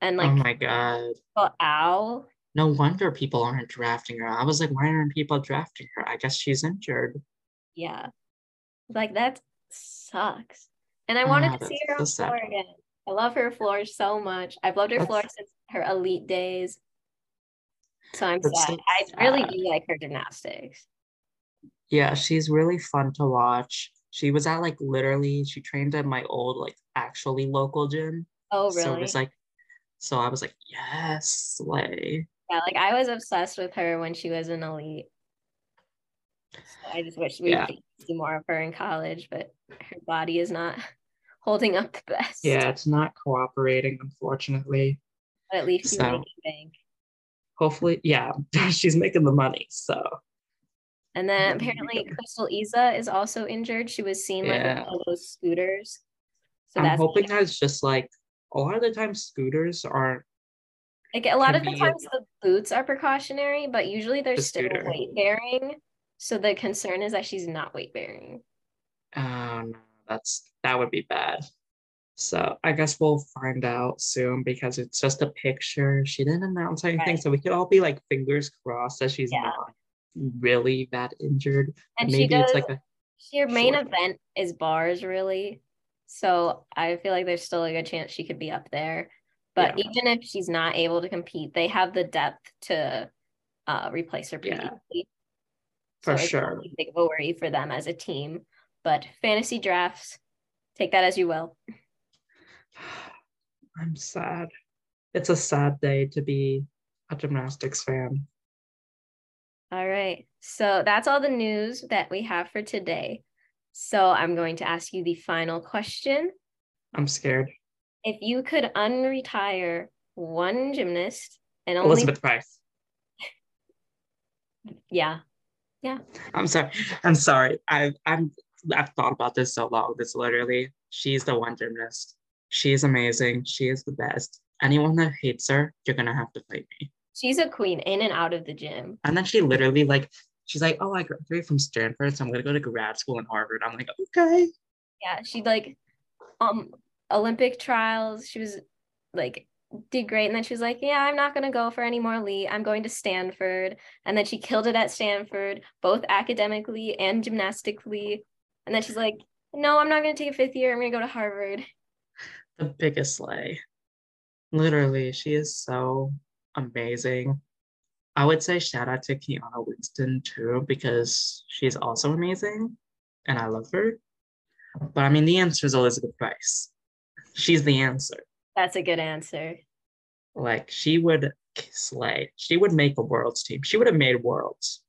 And like, oh my god. well, ow. No wonder people aren't drafting her. I was like, why aren't people drafting her? I guess she's injured. Yeah. Like that sucks. And I wanted Ah, to see her on so sad. floor again. I love her floor so much. I've loved her That's- floor since her elite days. So I'm sad. so I really sad. do like her gymnastics. Yeah, she's really fun to watch. She was at like literally, she trained at my old like actually local gym. Oh, So it really? was like, so I was like, yes, slay. Yeah, like I was obsessed with her when she was an elite. So I just wish we Yeah. could see more of her in college, but her body is not *laughs* holding up the best. Yeah, it's not cooperating, unfortunately. But at least she's So- making bank. Hopefully, yeah, *laughs* she's making the money. So And then apparently. Crystal Isa is also injured. She was seen like Yeah. with those scooters. So I'm that's hoping that it's just like a lot of the time scooters aren't like a lot of the times the boots are precautionary, but usually they're The still weight bearing. So the concern is that she's not weight bearing. Oh no, that's that would be bad. So I guess we'll find out soon because it's just a picture. She didn't announce anything, Right. so we could all be like fingers crossed that she's Yeah. not really that injured. And Maybe does it's like a Her main event is bars, really. So I feel like there's still a good chance she could be up there. But Yeah. even if she's not able to compete, they have the depth to uh, replace her pretty Yeah. easily. For not sure. a big of a worry for them as a team. But fantasy drafts, take that as you will. *sighs* I'm sad. It's a sad day to be a gymnastics fan. All right. So that's all the news that we have for today. So I'm going to ask you the final question. I'm scared. If you could unretire one gymnast and only Elizabeth Price. *laughs* yeah, Yeah. I'm sorry. I'm sorry. I've I'm I've thought about this so long. This literally, she's the one gymnast. She is amazing. She is the best. Anyone that hates her, you're gonna have to fight me. she's a queen in and out of the gym. And then she literally like she's like, oh, I graduated from Stanford, so I'm gonna go to grad school in Harvard. I'm like, okay. Yeah, she like um Olympic trials, she was like did great and then she was like, "Yeah, I'm not going to go for any more lee I'm going to Stanford." And then she killed it at Stanford, both academically and gymnastically. And then she's like, "No, I'm not going to take a fifth year. I'm going to go to Harvard." *laughs* The biggest slay. Literally, she is so amazing. I would say shout out to Kiana Winston too, because she's also amazing and I love her. But I mean, the answer is Elizabeth Price. She's the answer. That's a good answer. Like, she would slay. She would make a world's team. She would have made worlds.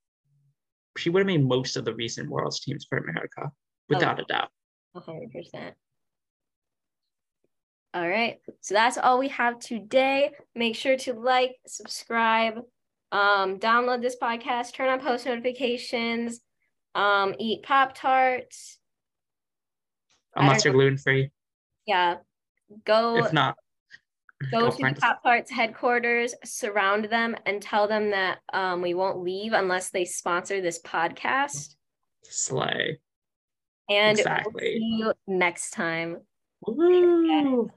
she would have made most of the recent Worlds teams for America, without Oh. a doubt. 100%. All right. So that's all we have today. Make sure to like, subscribe, um, download this podcast, turn on post notifications, um, eat Pop Tarts. Unless you're gluten free. Yeah. Go If not, go to find the us. Pop Tarts headquarters, surround them, and tell them that um, we won't leave unless they sponsor this podcast. Slay. And we'll see you next time. Woo!